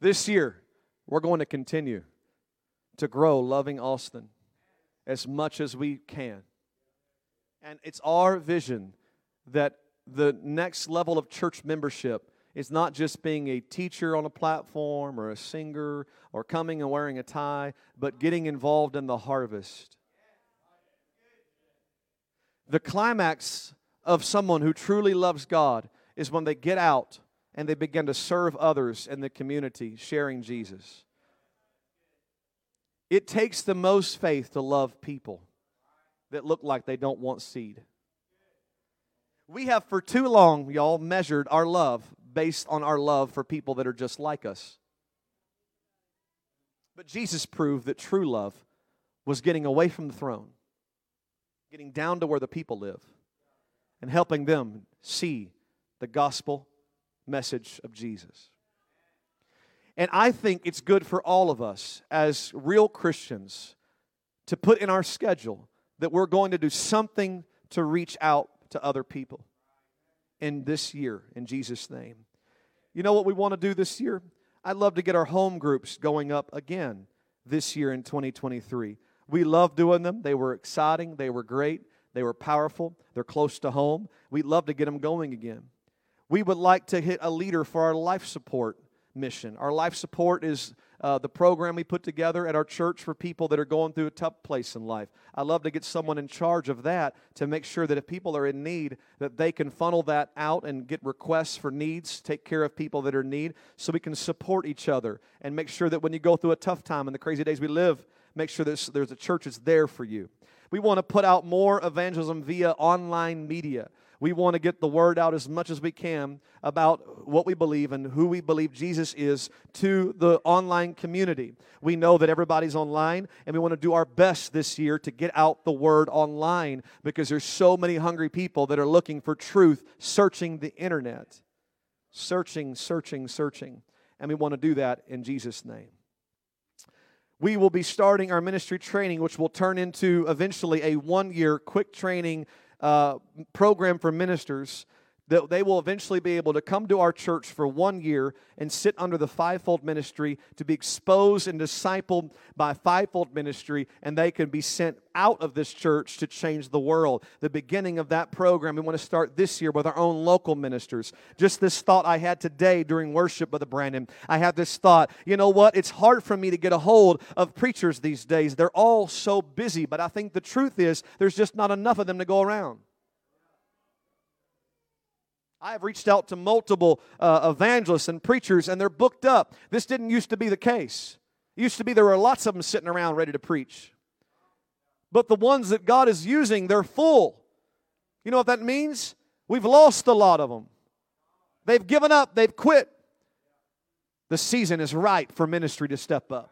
This year, we're going to continue to grow loving Austin as much as we can. And it's our vision that the next level of church membership is not just being a teacher on a platform or a singer or coming and wearing a tie, but getting involved in the harvest. The climax of someone who truly loves God is when they get out and they begin to serve others in the community, sharing Jesus. It takes the most faith to love people that look like they don't want seed. We have for too long, y'all, measured our love based on our love for people that are just like us. But Jesus proved that true love was getting away from the throne, getting down to where the people live, and helping them see the gospel message of Jesus. And I think it's good for all of us as real Christians to put in our schedule that we're going to do something to reach out to other people in this year, in Jesus' name. You know what we want to do this year? I'd love to get our home groups going up again this year in 2023. We love doing them. They were exciting, they were great, they were powerful, they're close to home. We'd love to get them going again. We would like to hit a leader for our life support mission. Our life support is uh, the program we put together at our church for people that are going through a tough place in life. I love to get someone in charge of that to make sure that if people are in need, that they can funnel that out and get requests for needs, take care of people that are in need, so we can support each other and make sure that when you go through a tough time in the crazy days we live, make sure there's, there's a church that's there for you. We want to put out more evangelism via online media. We want to get the word out as much as we can about what we believe and who we believe Jesus is to the online community. We know that everybody's online, and we want to do our best this year to get out the word online because there's so many hungry people that are looking for truth, searching the internet. Searching, searching, searching. And we want to do that in Jesus' name we will be starting our ministry training, which will turn into eventually a one year quick training uh, program for ministers that they will eventually be able to come to our church for one year and sit under the fivefold ministry to be exposed and discipled by fivefold ministry, and they can be sent out of this church to change the world. The beginning of that program, we want to start this year with our own local ministers. Just this thought I had today during worship, Brother Brandon. I had this thought, you know what? It's hard for me to get a hold of preachers these days. They're all so busy, but I think the truth is there's just not enough of them to go around. I have reached out to multiple uh, evangelists and preachers, and they're booked up. This didn't used to be the case. It used to be there were lots of them sitting around ready to preach. But the ones that God is using, they're full. You know what that means? We've lost a lot of them. They've given up, they've quit. The season is right for ministry to step up.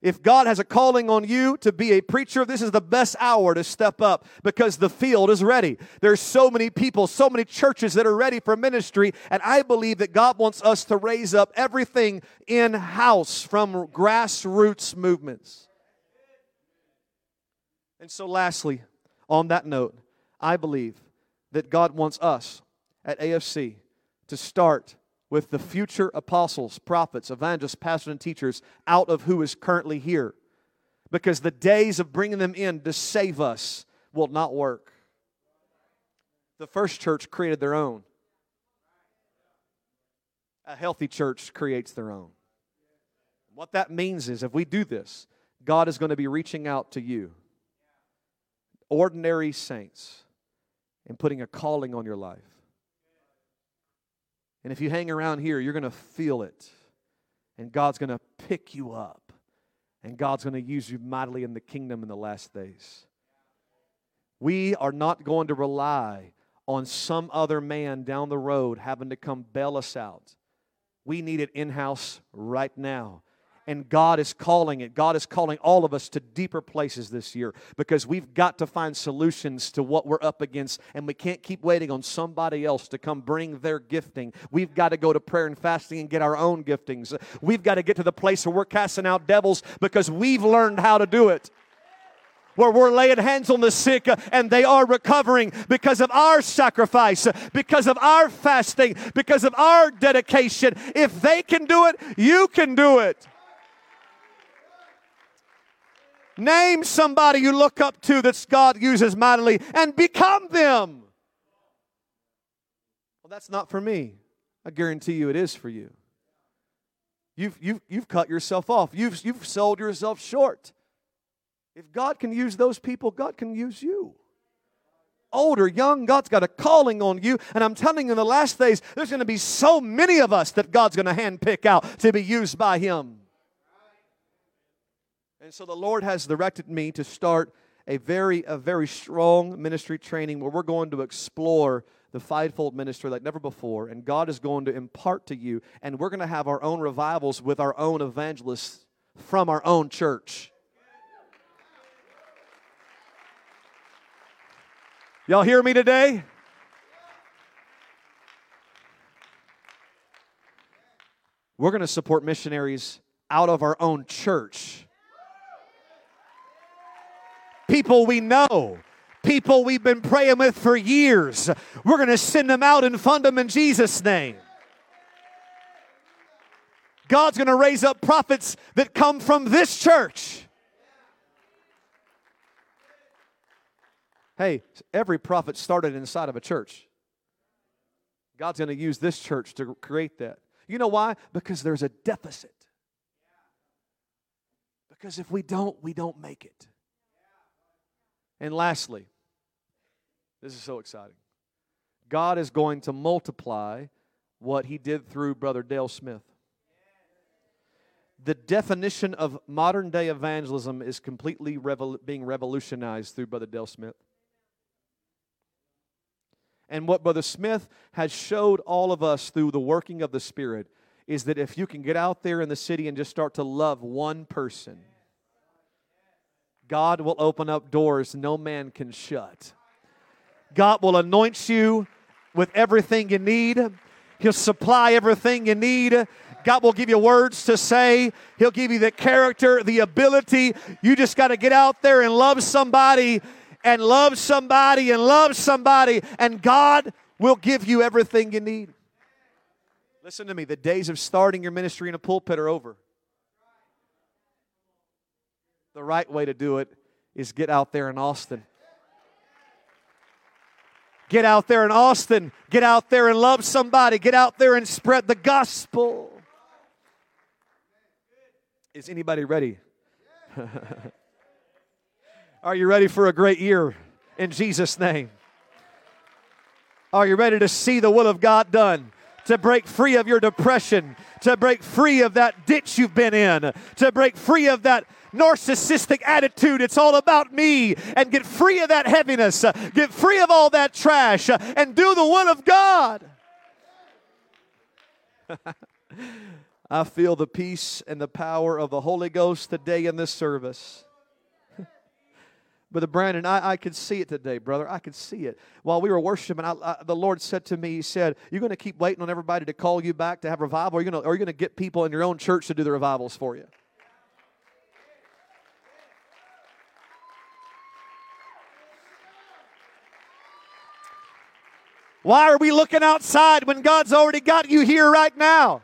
If God has a calling on you to be a preacher, this is the best hour to step up because the field is ready. There's so many people, so many churches that are ready for ministry, and I believe that God wants us to raise up everything in house from grassroots movements. And so, lastly, on that note, I believe that God wants us at AFC to start with the future apostles, prophets, evangelists, pastors, and teachers out of who is currently here. Because the days of bringing them in to save us will not work. The first church created their own. A healthy church creates their own. What that means is if we do this, God is going to be reaching out to you, ordinary saints, and putting a calling on your life. And if you hang around here, you're going to feel it. And God's going to pick you up. And God's going to use you mightily in the kingdom in the last days. We are not going to rely on some other man down the road having to come bail us out. We need it in house right now. And God is calling it. God is calling all of us to deeper places this year because we've got to find solutions to what we're up against. And we can't keep waiting on somebody else to come bring their gifting. We've got to go to prayer and fasting and get our own giftings. We've got to get to the place where we're casting out devils because we've learned how to do it where we're laying hands on the sick uh, and they are recovering because of our sacrifice, because of our fasting, because of our dedication. If they can do it, you can do it. Name somebody you look up to that God uses mightily and become them. Well, that's not for me. I guarantee you it is for you. You've, you've, you've cut yourself off, you've, you've sold yourself short. If God can use those people, God can use you. old or young, God's got a calling on you. And I'm telling you, in the last days, there's going to be so many of us that God's going to handpick out to be used by Him. And so the Lord has directed me to start a very, a very strong ministry training where we're going to explore the fivefold ministry like never before. And God is going to impart to you, and we're going to have our own revivals with our own evangelists from our own church. Y'all hear me today? We're going to support missionaries out of our own church. People we know, people we've been praying with for years. We're going to send them out and fund them in Jesus' name. God's going to raise up prophets that come from this church. Hey, every prophet started inside of a church. God's going to use this church to create that. You know why? Because there's a deficit. Because if we don't, we don't make it. And lastly, this is so exciting. God is going to multiply what he did through Brother Dale Smith. The definition of modern day evangelism is completely revol- being revolutionized through Brother Dale Smith. And what Brother Smith has showed all of us through the working of the Spirit is that if you can get out there in the city and just start to love one person, God will open up doors no man can shut. God will anoint you with everything you need. He'll supply everything you need. God will give you words to say. He'll give you the character, the ability. You just got to get out there and love somebody and love somebody and love somebody, and God will give you everything you need. Listen to me the days of starting your ministry in a pulpit are over. The right way to do it is get out there in Austin. Get out there in Austin. Get out there and love somebody. Get out there and spread the gospel. Is anybody ready? [laughs] Are you ready for a great year in Jesus' name? Are you ready to see the will of God done? To break free of your depression, to break free of that ditch you've been in, to break free of that narcissistic attitude. It's all about me. And get free of that heaviness, get free of all that trash, and do the will of God. [laughs] I feel the peace and the power of the Holy Ghost today in this service. Brother Brandon, I, I could see it today, brother. I could see it. While we were worshiping, I, I, the Lord said to me, He said, You're going to keep waiting on everybody to call you back to have revival, or are you going to get people in your own church to do the revivals for you? Why are we looking outside when God's already got you here right now?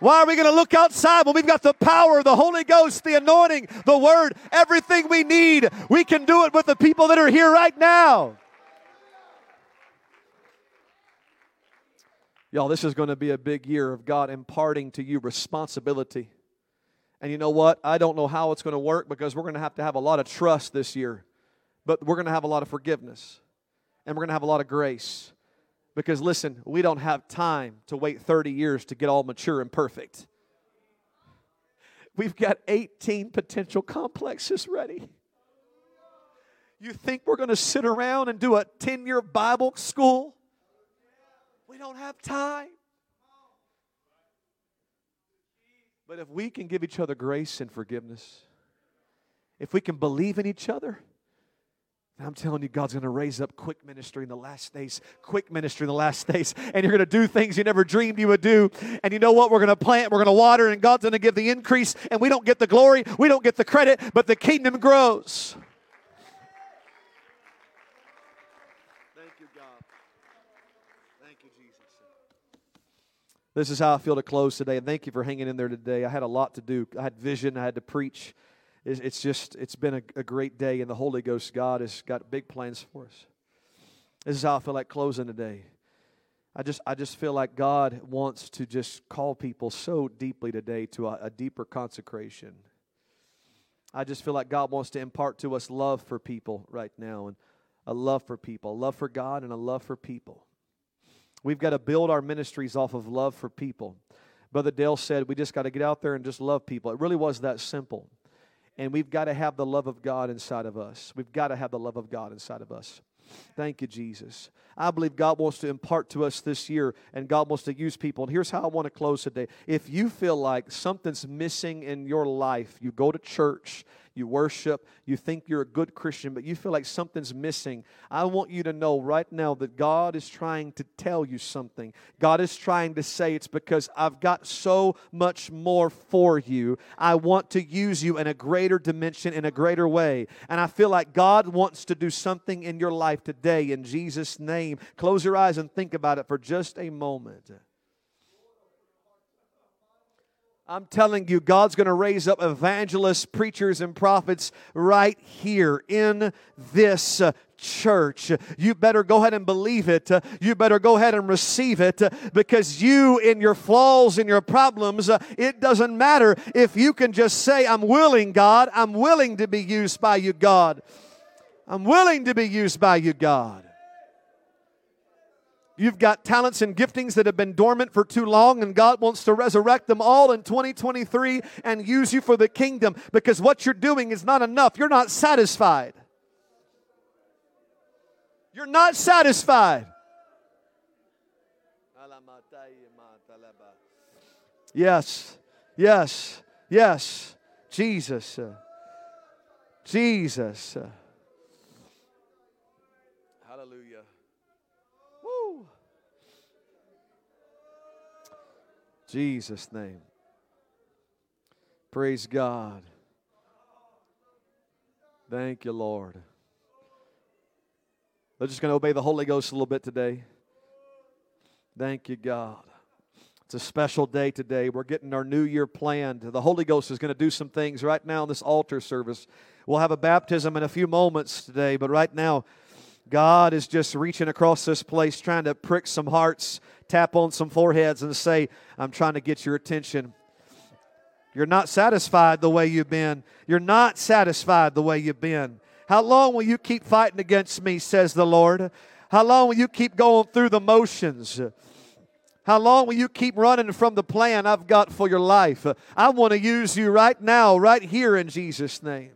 Why are we going to look outside when we've got the power the Holy Ghost, the anointing, the Word, everything we need? We can do it with the people that are here right now. Y'all, this is going to be a big year of God imparting to you responsibility. And you know what? I don't know how it's going to work because we're going to have to have a lot of trust this year, but we're going to have a lot of forgiveness and we're going to have a lot of grace. Because listen, we don't have time to wait 30 years to get all mature and perfect. We've got 18 potential complexes ready. You think we're going to sit around and do a 10 year Bible school? We don't have time. But if we can give each other grace and forgiveness, if we can believe in each other, I'm telling you, God's going to raise up quick ministry in the last days, quick ministry in the last days, and you're going to do things you never dreamed you would do. And you know what? We're going to plant, we're going to water, and God's going to give the increase, and we don't get the glory, we don't get the credit, but the kingdom grows. Thank you, God. Thank you, Jesus. This is how I feel to close today, and thank you for hanging in there today. I had a lot to do, I had vision, I had to preach it's just, it's been a, a great day, and the Holy Ghost, God, has got big plans for us. This is how I feel like closing today. I just, I just feel like God wants to just call people so deeply today to a, a deeper consecration. I just feel like God wants to impart to us love for people right now. And a love for people, a love for God, and a love for people. We've got to build our ministries off of love for people. Brother Dale said we just got to get out there and just love people. It really was that simple. And we've got to have the love of God inside of us. We've got to have the love of God inside of us. Thank you, Jesus. I believe God wants to impart to us this year and God wants to use people. And here's how I want to close today. If you feel like something's missing in your life, you go to church, you worship, you think you're a good Christian, but you feel like something's missing, I want you to know right now that God is trying to tell you something. God is trying to say it's because I've got so much more for you. I want to use you in a greater dimension, in a greater way. And I feel like God wants to do something in your life today in Jesus' name. Close your eyes and think about it for just a moment. I'm telling you, God's going to raise up evangelists, preachers, and prophets right here in this uh, church. You better go ahead and believe it. You better go ahead and receive it because you, in your flaws and your problems, uh, it doesn't matter if you can just say, I'm willing, God. I'm willing to be used by you, God. I'm willing to be used by you, God. You've got talents and giftings that have been dormant for too long, and God wants to resurrect them all in 2023 and use you for the kingdom because what you're doing is not enough. You're not satisfied. You're not satisfied. Yes, yes, yes. Jesus. Jesus. Jesus' name. Praise God. Thank you, Lord. We're just going to obey the Holy Ghost a little bit today. Thank you, God. It's a special day today. We're getting our new year planned. The Holy Ghost is going to do some things right now in this altar service. We'll have a baptism in a few moments today, but right now, God is just reaching across this place, trying to prick some hearts, tap on some foreheads, and say, I'm trying to get your attention. You're not satisfied the way you've been. You're not satisfied the way you've been. How long will you keep fighting against me, says the Lord? How long will you keep going through the motions? How long will you keep running from the plan I've got for your life? I want to use you right now, right here in Jesus' name.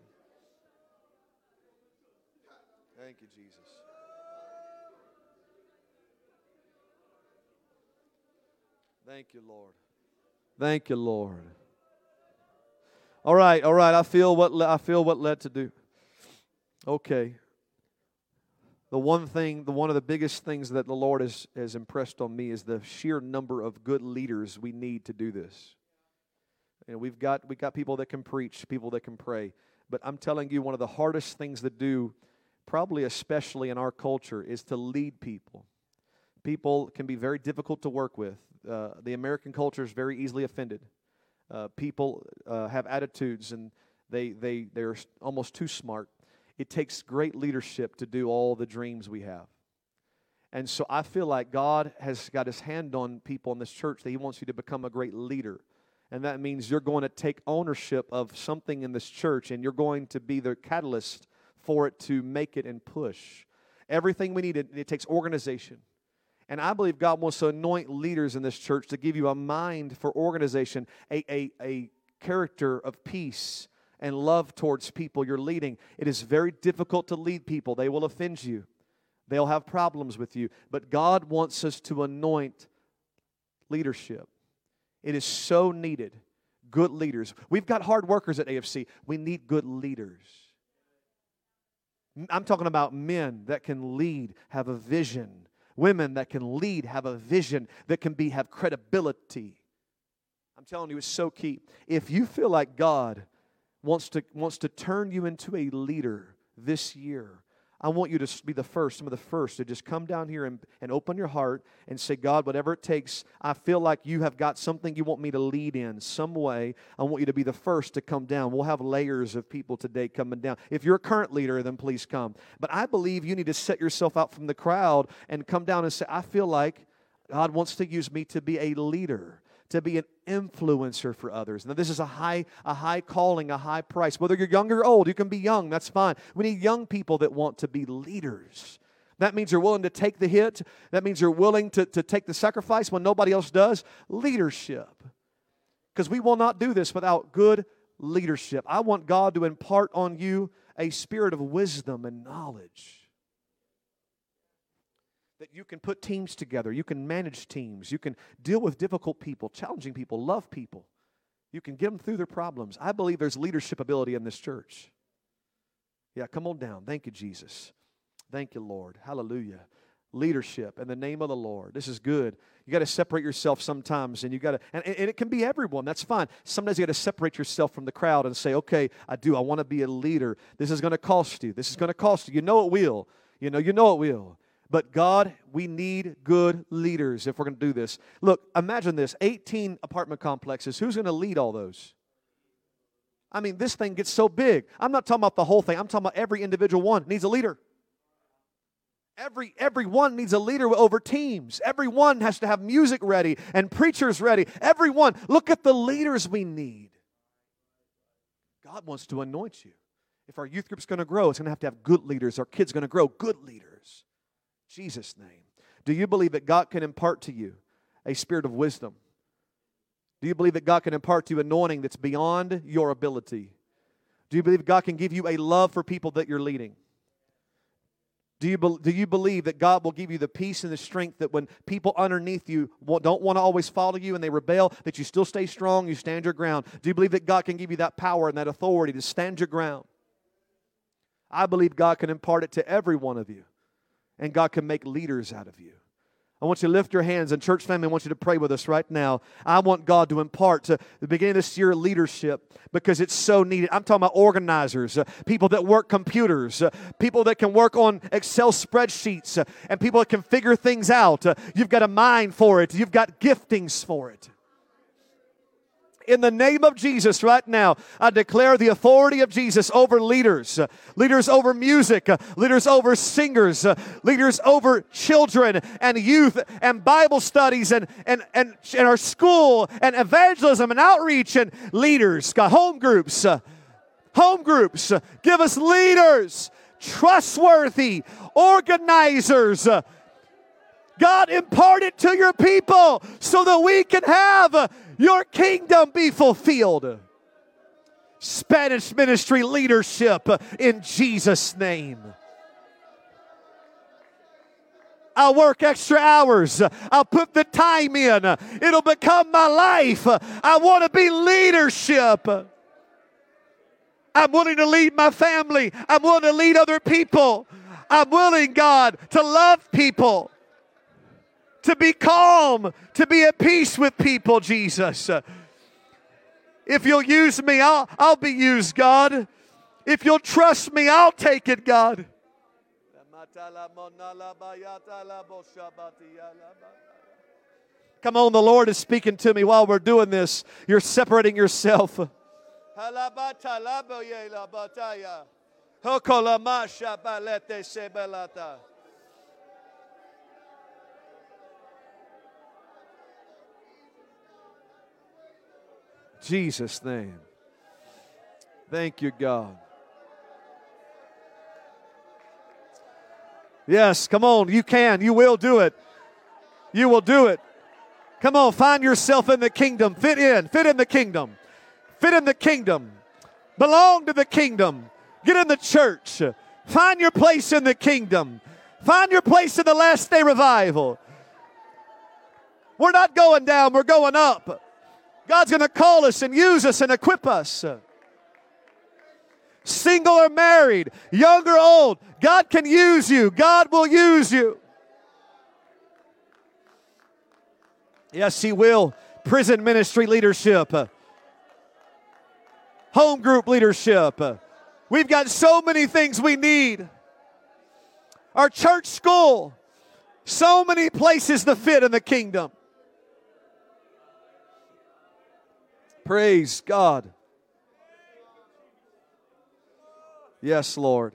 Thank you, Lord. Thank you, Lord. All right, all right. I feel what le- I feel what led to do. Okay. The one thing, the one of the biggest things that the Lord has, has impressed on me is the sheer number of good leaders we need to do this. And we've got we've got people that can preach, people that can pray. But I'm telling you, one of the hardest things to do, probably especially in our culture, is to lead people. People can be very difficult to work with. Uh, the American culture is very easily offended. Uh, people uh, have attitudes and they, they, they're almost too smart. It takes great leadership to do all the dreams we have. And so I feel like God has got his hand on people in this church that he wants you to become a great leader. And that means you're going to take ownership of something in this church and you're going to be the catalyst for it to make it and push. Everything we need, it, it takes organization. And I believe God wants to anoint leaders in this church to give you a mind for organization, a, a, a character of peace and love towards people you're leading. It is very difficult to lead people, they will offend you, they'll have problems with you. But God wants us to anoint leadership. It is so needed. Good leaders. We've got hard workers at AFC. We need good leaders. I'm talking about men that can lead, have a vision, women that can lead, have a vision, that can be have credibility. I'm telling you, it's so key. If you feel like God wants to wants to turn you into a leader this year, I want you to be the first, some of the first, to just come down here and, and open your heart and say, God, whatever it takes, I feel like you have got something you want me to lead in some way. I want you to be the first to come down. We'll have layers of people today coming down. If you're a current leader, then please come. But I believe you need to set yourself out from the crowd and come down and say, I feel like God wants to use me to be a leader to be an influencer for others. Now, this is a high, a high calling, a high price. Whether you're young or old, you can be young, that's fine. We need young people that want to be leaders. That means you're willing to take the hit. That means you're willing to, to take the sacrifice when nobody else does. Leadership. Because we will not do this without good leadership. I want God to impart on you a spirit of wisdom and knowledge that you can put teams together, you can manage teams, you can deal with difficult people, challenging people, love people. You can get them through their problems. I believe there's leadership ability in this church. Yeah, come on down. Thank you, Jesus. Thank you, Lord. Hallelujah. Leadership in the name of the Lord. This is good. You got to separate yourself sometimes, and you got to, and, and it can be everyone. That's fine. Sometimes you got to separate yourself from the crowd and say, okay, I do. I want to be a leader. This is going to cost you. This is going to cost you. You know it will. You know, you know it will. But God, we need good leaders if we're going to do this. Look, imagine this 18 apartment complexes. Who's going to lead all those? I mean, this thing gets so big. I'm not talking about the whole thing, I'm talking about every individual one needs a leader. Every, every one needs a leader over teams. Everyone has to have music ready and preachers ready. Everyone, look at the leaders we need. God wants to anoint you. If our youth group's going to grow, it's going to have to have good leaders. Our kids going to grow good leaders. Jesus' name. Do you believe that God can impart to you a spirit of wisdom? Do you believe that God can impart to you anointing that's beyond your ability? Do you believe God can give you a love for people that you're leading? Do you, do you believe that God will give you the peace and the strength that when people underneath you don't want to always follow you and they rebel, that you still stay strong, you stand your ground? Do you believe that God can give you that power and that authority to stand your ground? I believe God can impart it to every one of you and God can make leaders out of you. I want you to lift your hands, and church family, I want you to pray with us right now. I want God to impart to the beginning of this year leadership because it's so needed. I'm talking about organizers, uh, people that work computers, uh, people that can work on Excel spreadsheets, uh, and people that can figure things out. Uh, you've got a mind for it, you've got giftings for it in the name of Jesus right now, I declare the authority of Jesus over leaders, leaders over music, leaders over singers, leaders over children and youth and Bible studies and, and, and, and our school and evangelism and outreach and leaders, God, home groups, home groups. Give us leaders, trustworthy organizers. God, impart it to your people so that we can have your kingdom be fulfilled. Spanish ministry leadership in Jesus' name. I'll work extra hours. I'll put the time in. It'll become my life. I want to be leadership. I'm willing to lead my family. I'm willing to lead other people. I'm willing, God, to love people to be calm, to be at peace with people, Jesus. If you'll use me, I'll, I'll be used, God. If you'll trust me, I'll take it, God. Come on, the Lord is speaking to me while we're doing this. You're separating yourself. Jesus' name. Thank you, God. Yes, come on. You can. You will do it. You will do it. Come on, find yourself in the kingdom. Fit in. Fit in the kingdom. Fit in the kingdom. Belong to the kingdom. Get in the church. Find your place in the kingdom. Find your place in the last day revival. We're not going down, we're going up. God's going to call us and use us and equip us. Single or married, young or old, God can use you. God will use you. Yes, He will. Prison ministry leadership, home group leadership. We've got so many things we need. Our church school, so many places to fit in the kingdom. Praise God. Yes, Lord.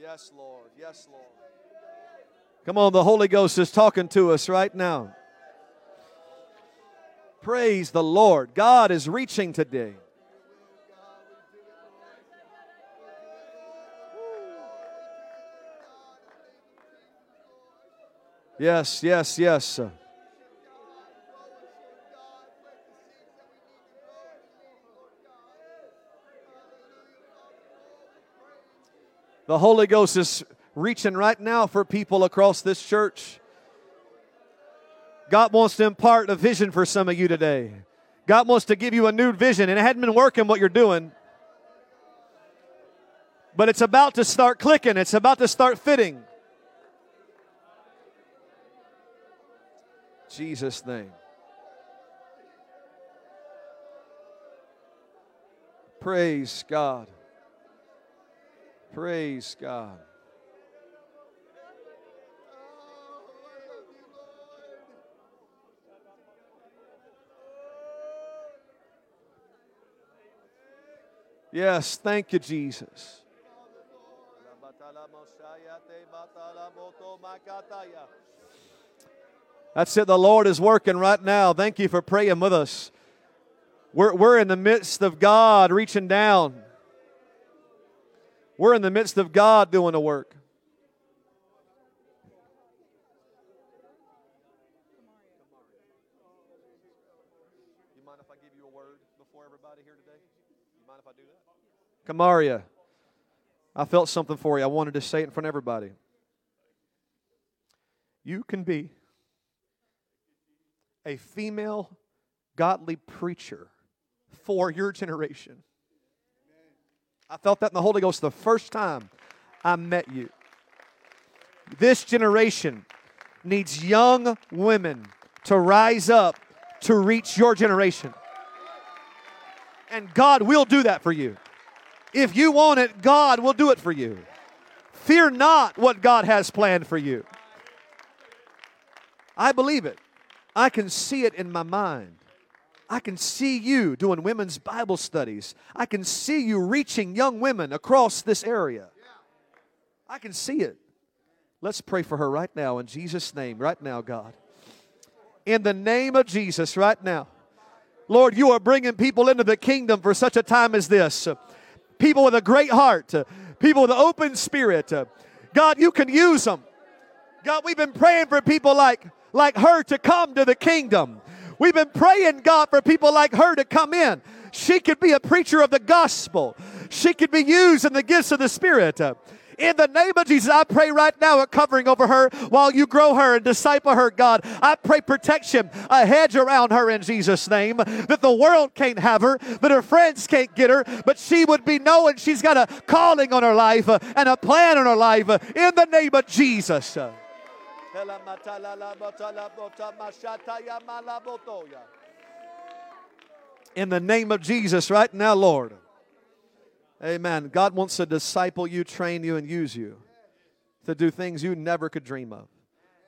Yes, Lord. Yes, Lord. Come on, the Holy Ghost is talking to us right now. Praise the Lord. God is reaching today. Yes, yes, yes. The Holy Ghost is reaching right now for people across this church. God wants to impart a vision for some of you today. God wants to give you a new vision, and it hadn't been working what you're doing. But it's about to start clicking, it's about to start fitting. Jesus' name. Praise God. Praise God. Yes, thank you, Jesus. That's it. The Lord is working right now. Thank you for praying with us. We're, we're in the midst of God reaching down. We're in the midst of God doing the work. You mind if I give you a word before everybody here today? You mind if I do that? Kamaria, I felt something for you. I wanted to say it in front of everybody. You can be a female godly preacher for your generation. I felt that in the Holy Ghost the first time I met you. This generation needs young women to rise up to reach your generation. And God will do that for you. If you want it, God will do it for you. Fear not what God has planned for you. I believe it. I can see it in my mind. I can see you doing women's Bible studies. I can see you reaching young women across this area. I can see it. Let's pray for her right now in Jesus' name, right now, God. In the name of Jesus, right now. Lord, you are bringing people into the kingdom for such a time as this. People with a great heart, people with an open spirit. God, you can use them. God, we've been praying for people like, like her to come to the kingdom. We've been praying, God, for people like her to come in. She could be a preacher of the gospel, she could be used in the gifts of the Spirit. In the name of Jesus, I pray right now a covering over her while you grow her and disciple her, God. I pray protection, a hedge around her in Jesus' name, that the world can't have her, that her friends can't get her, but she would be knowing she's got a calling on her life and a plan on her life in the name of Jesus. In the name of Jesus, right now, Lord. Amen. God wants to disciple you, train you, and use you to do things you never could dream of.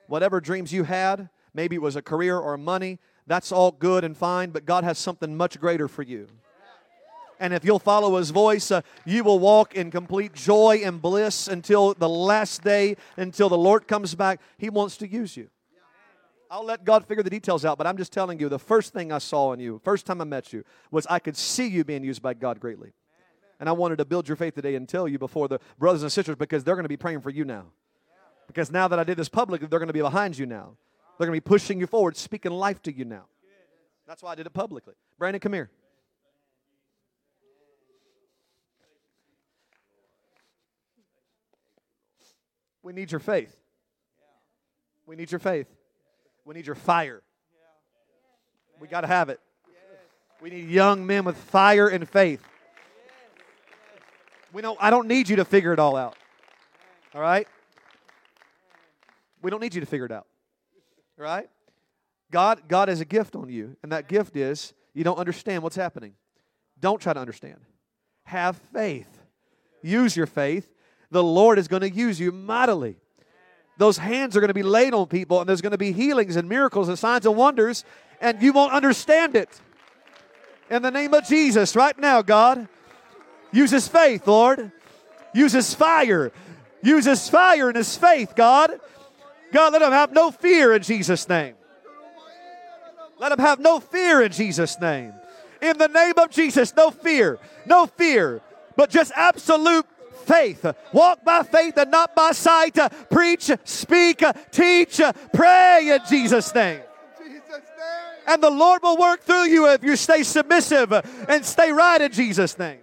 Whatever dreams you had, maybe it was a career or money, that's all good and fine, but God has something much greater for you. And if you'll follow his voice, uh, you will walk in complete joy and bliss until the last day, until the Lord comes back. He wants to use you. I'll let God figure the details out, but I'm just telling you the first thing I saw in you, first time I met you, was I could see you being used by God greatly. And I wanted to build your faith today and tell you before the brothers and sisters because they're going to be praying for you now. Because now that I did this publicly, they're going to be behind you now. They're going to be pushing you forward, speaking life to you now. That's why I did it publicly. Brandon, come here. We need your faith. We need your faith. We need your fire. We got to have it. We need young men with fire and faith. We don't I don't need you to figure it all out. All right? We don't need you to figure it out. All right? God God has a gift on you, and that gift is you don't understand what's happening. Don't try to understand. Have faith. Use your faith the Lord is going to use you mightily. Those hands are going to be laid on people, and there's going to be healings and miracles and signs and wonders, and you won't understand it. In the name of Jesus, right now, God, use His faith, Lord. Use His fire. Use His fire and His faith, God. God, let them have no fear in Jesus' name. Let them have no fear in Jesus' name. In the name of Jesus, no fear, no fear, but just absolute faith. Walk by faith and not by sight. Preach, speak, teach, pray in Jesus' name. And the Lord will work through you if you stay submissive and stay right in Jesus' name.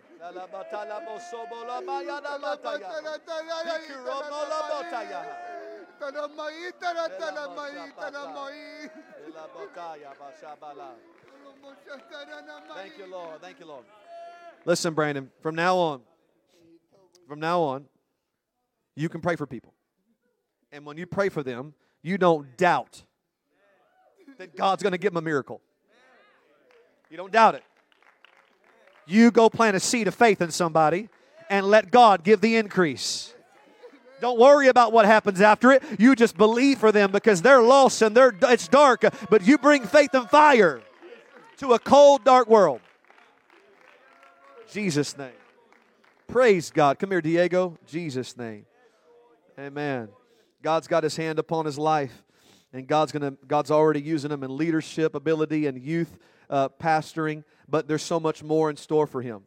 Thank you, Lord. Thank you, Lord. Listen, Brandon, from now on, from now on, you can pray for people. And when you pray for them, you don't doubt that God's going to give them a miracle. You don't doubt it. You go plant a seed of faith in somebody and let God give the increase. Don't worry about what happens after it. You just believe for them because they're lost and they're it's dark, but you bring faith and fire to a cold, dark world. Jesus' name. Praise God. Come here, Diego. Jesus' name. Amen. God's got his hand upon his life, and God's gonna God's already using him in leadership ability and youth uh, pastoring, but there's so much more in store for him.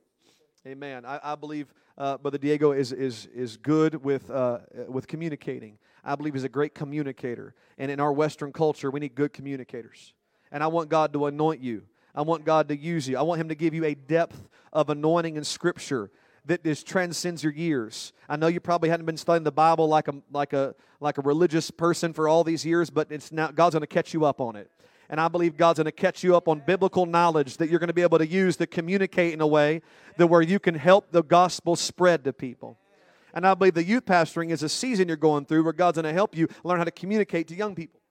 Amen. I, I believe uh, Brother Diego is, is, is good with, uh, with communicating. I believe he's a great communicator. And in our Western culture, we need good communicators. And I want God to anoint you. I want God to use you. I want Him to give you a depth of anointing in Scripture that is, transcends your years. I know you probably hadn't been studying the Bible like a, like a, like a religious person for all these years, but it's now God's going to catch you up on it. And I believe God's going to catch you up on biblical knowledge that you're going to be able to use to communicate in a way that where you can help the gospel spread to people. And I believe the youth pastoring is a season you're going through where God's going to help you learn how to communicate to young people.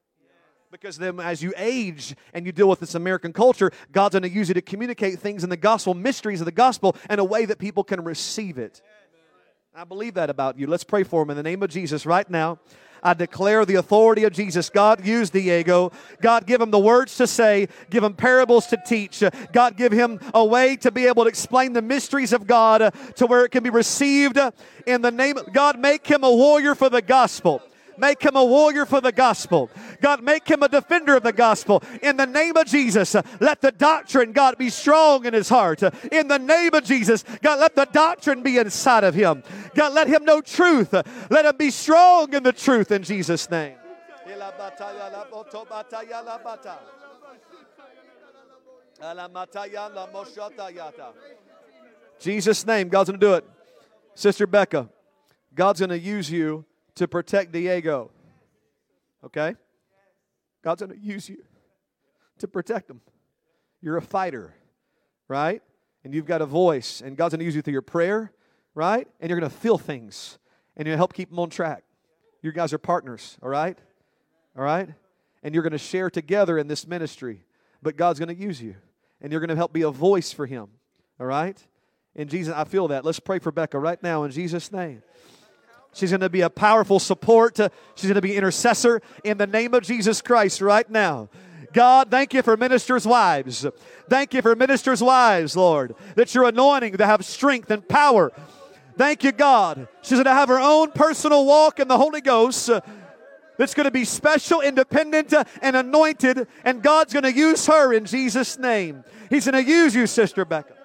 Because then, as you age and you deal with this American culture, God's going to use you to communicate things in the gospel, mysteries of the gospel, in a way that people can receive it. I believe that about you. Let's pray for him in the name of Jesus right now. I declare the authority of Jesus. God, use Diego. God, give him the words to say. Give him parables to teach. God, give him a way to be able to explain the mysteries of God to where it can be received in the name of God. Make him a warrior for the gospel. Make him a warrior for the gospel. God, make him a defender of the gospel. In the name of Jesus, let the doctrine, God, be strong in his heart. In the name of Jesus, God, let the doctrine be inside of him. God, let him know truth. Let him be strong in the truth in Jesus' name. Jesus' name, God's going to do it. Sister Becca, God's going to use you to protect Diego. Okay? God's going to use you to protect him. You're a fighter, right? And you've got a voice, and God's going to use you through your prayer, right? And you're going to feel things, and to help keep them on track. You guys are partners, all right? All right? And you're going to share together in this ministry, but God's going to use you, and you're going to help be a voice for Him, all right? In Jesus, I feel that. Let's pray for Becca right now in Jesus' name. She's going to be a powerful support. She's going to be intercessor in the name of Jesus Christ right now. God, thank you for ministers' wives. Thank you for ministers' wives, Lord, that you're anointing to have strength and power. Thank you, God. She's going to have her own personal walk in the Holy Ghost uh, that's going to be special, independent, uh, and anointed, and God's going to use her in Jesus' name. He's going to use you, Sister Becca.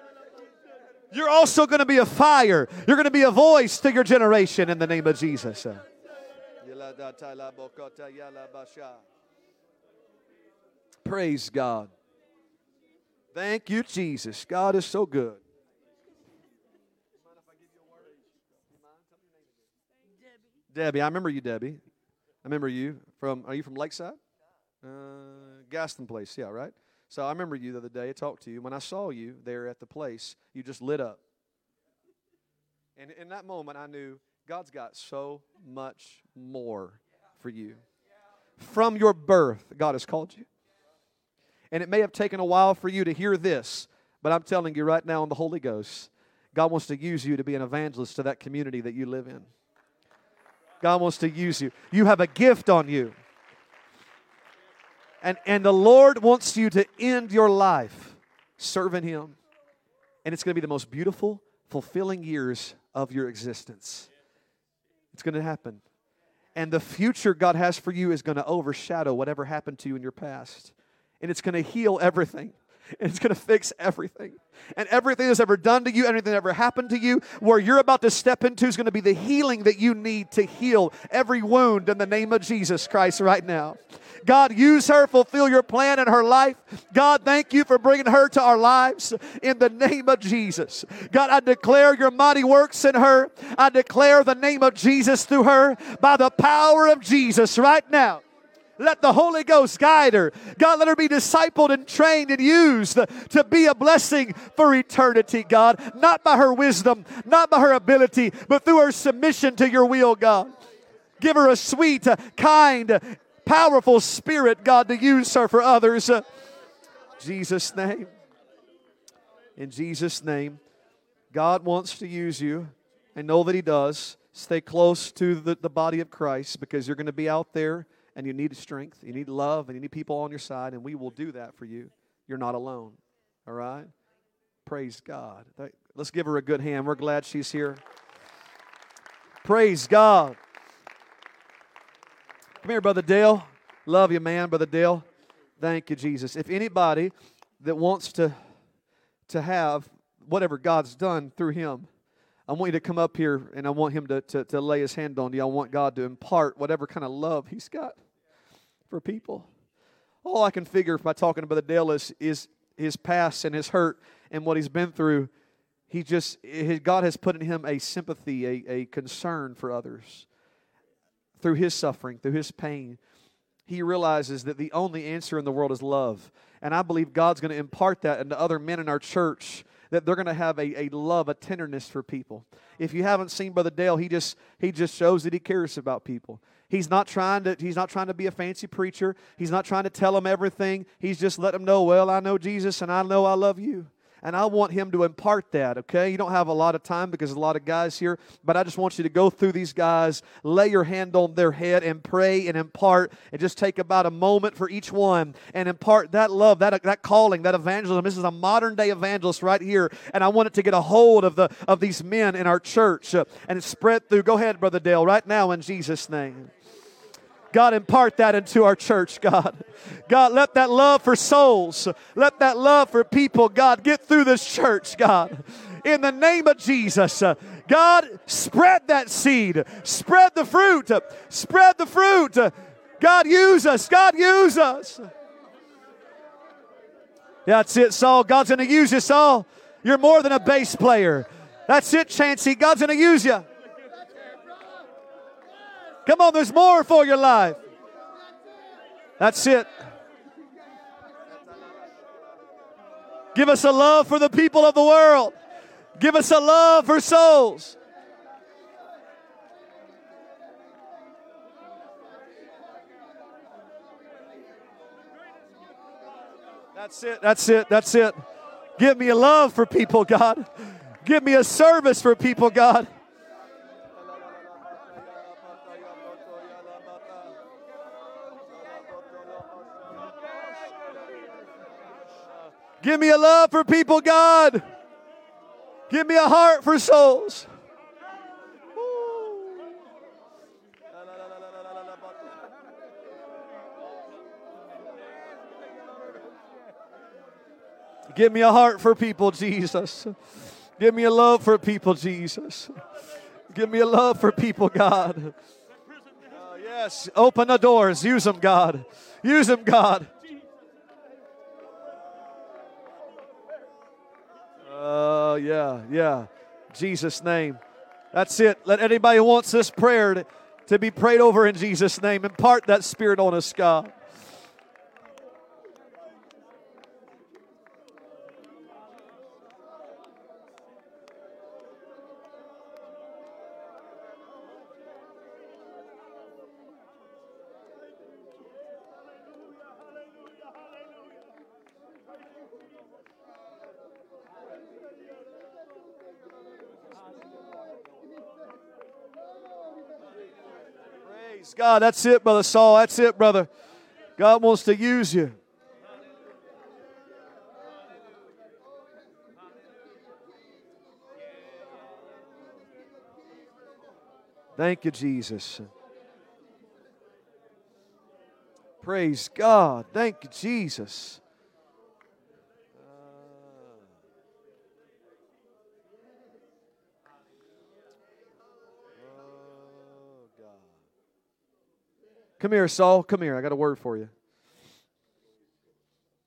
You're also going to be a fire. You're going to be a voice to your generation in the name of Jesus. Praise God. Thank you, Jesus. God is so good. Debbie, I remember you, Debbie. I remember you from. Are you from Lakeside? Uh, Gaston Place, yeah, right. So I remember you the other day. I talked to you. When I saw you there at the place, you just lit up. And in that moment, I knew God's got so much more for you. From your birth, God has called you. And it may have taken a while for you to hear this, but I'm telling you right now in the Holy Ghost, God wants to use you to be an evangelist to that community that you live in. God wants to use you. You have a gift on you. And, and the Lord wants you to end your life serving Him. And it's going to be the most beautiful, fulfilling years of your existence. It's going to happen. And the future God has for you is going to overshadow whatever happened to you in your past. and it's going to heal everything and it's going to fix everything. And everything that's ever done to you, anything that ever happened to you, where you're about to step into is going to be the healing that you need to heal every wound in the name of Jesus Christ right now. God, use her, fulfill your plan in her life. God, thank you for bringing her to our lives in the name of Jesus. God, I declare your mighty works in her. I declare the name of Jesus through her by the power of Jesus right now. Let the Holy Ghost guide her. God, let her be discipled and trained and used to be a blessing for eternity, God. Not by her wisdom, not by her ability, but through her submission to your will, God. Give her a sweet, kind, powerful spirit, God, to use her for others. Jesus' name. In Jesus' name. God wants to use you. I know that He does. Stay close to the, the body of Christ because you're going to be out there and you need strength, you need love, and you need people on your side, and we will do that for you. You're not alone. All right? Praise God. Let's give her a good hand. We're glad she's here. Praise God. Come here, Brother Dale. Love you, man, Brother Dale. Thank you, Jesus. If anybody that wants to, to have whatever God's done through him, I want you to come up here and I want him to, to, to lay his hand on you. I want God to impart whatever kind of love he's got for people. All I can figure by talking to Brother Dale is, is his past and his hurt and what he's been through. He just, his, God has put in him a sympathy, a, a concern for others through his suffering, through his pain, he realizes that the only answer in the world is love. And I believe God's going to impart that into other men in our church that they're going to have a, a love, a tenderness for people. If you haven't seen Brother Dale, he just he just shows that he cares about people. He's not trying to he's not trying to be a fancy preacher. He's not trying to tell them everything. He's just let them know, well, I know Jesus and I know I love you and I want him to impart that, okay? You don't have a lot of time because a lot of guys here, but I just want you to go through these guys, lay your hand on their head, and pray and impart, and just take about a moment for each one and impart that love, that, that calling, that evangelism. This is a modern day evangelist right here, and I want it to get a hold of, the, of these men in our church uh, and spread through. Go ahead, Brother Dale, right now in Jesus' name. God, impart that into our church, God. God, let that love for souls, let that love for people, God, get through this church, God. In the name of Jesus, uh, God, spread that seed, spread the fruit, spread the fruit. God, use us. God, use us. That's it, Saul. God's going to use you, Saul. You're more than a bass player. That's it, Chancey. God's going to use you. Come on, there's more for your life. That's it. Give us a love for the people of the world. Give us a love for souls. That's it. That's it. That's it. Give me a love for people, God. Give me a service for people, God. Give me a love for people, God. Give me a heart for souls. Give me a heart for people, Jesus. Give me a love for people, Jesus. Give me a love for people, God. Uh, yes, open the doors. Use them, God. Use them, God. Oh, uh, yeah, yeah. Jesus' name. That's it. Let anybody who wants this prayer to, to be prayed over in Jesus' name. Impart that spirit on us, God. God. That's it, Brother Saul. That's it, brother. God wants to use you. Thank you, Jesus. Praise God. Thank you, Jesus. Come here, Saul. Come here. I got a word for you.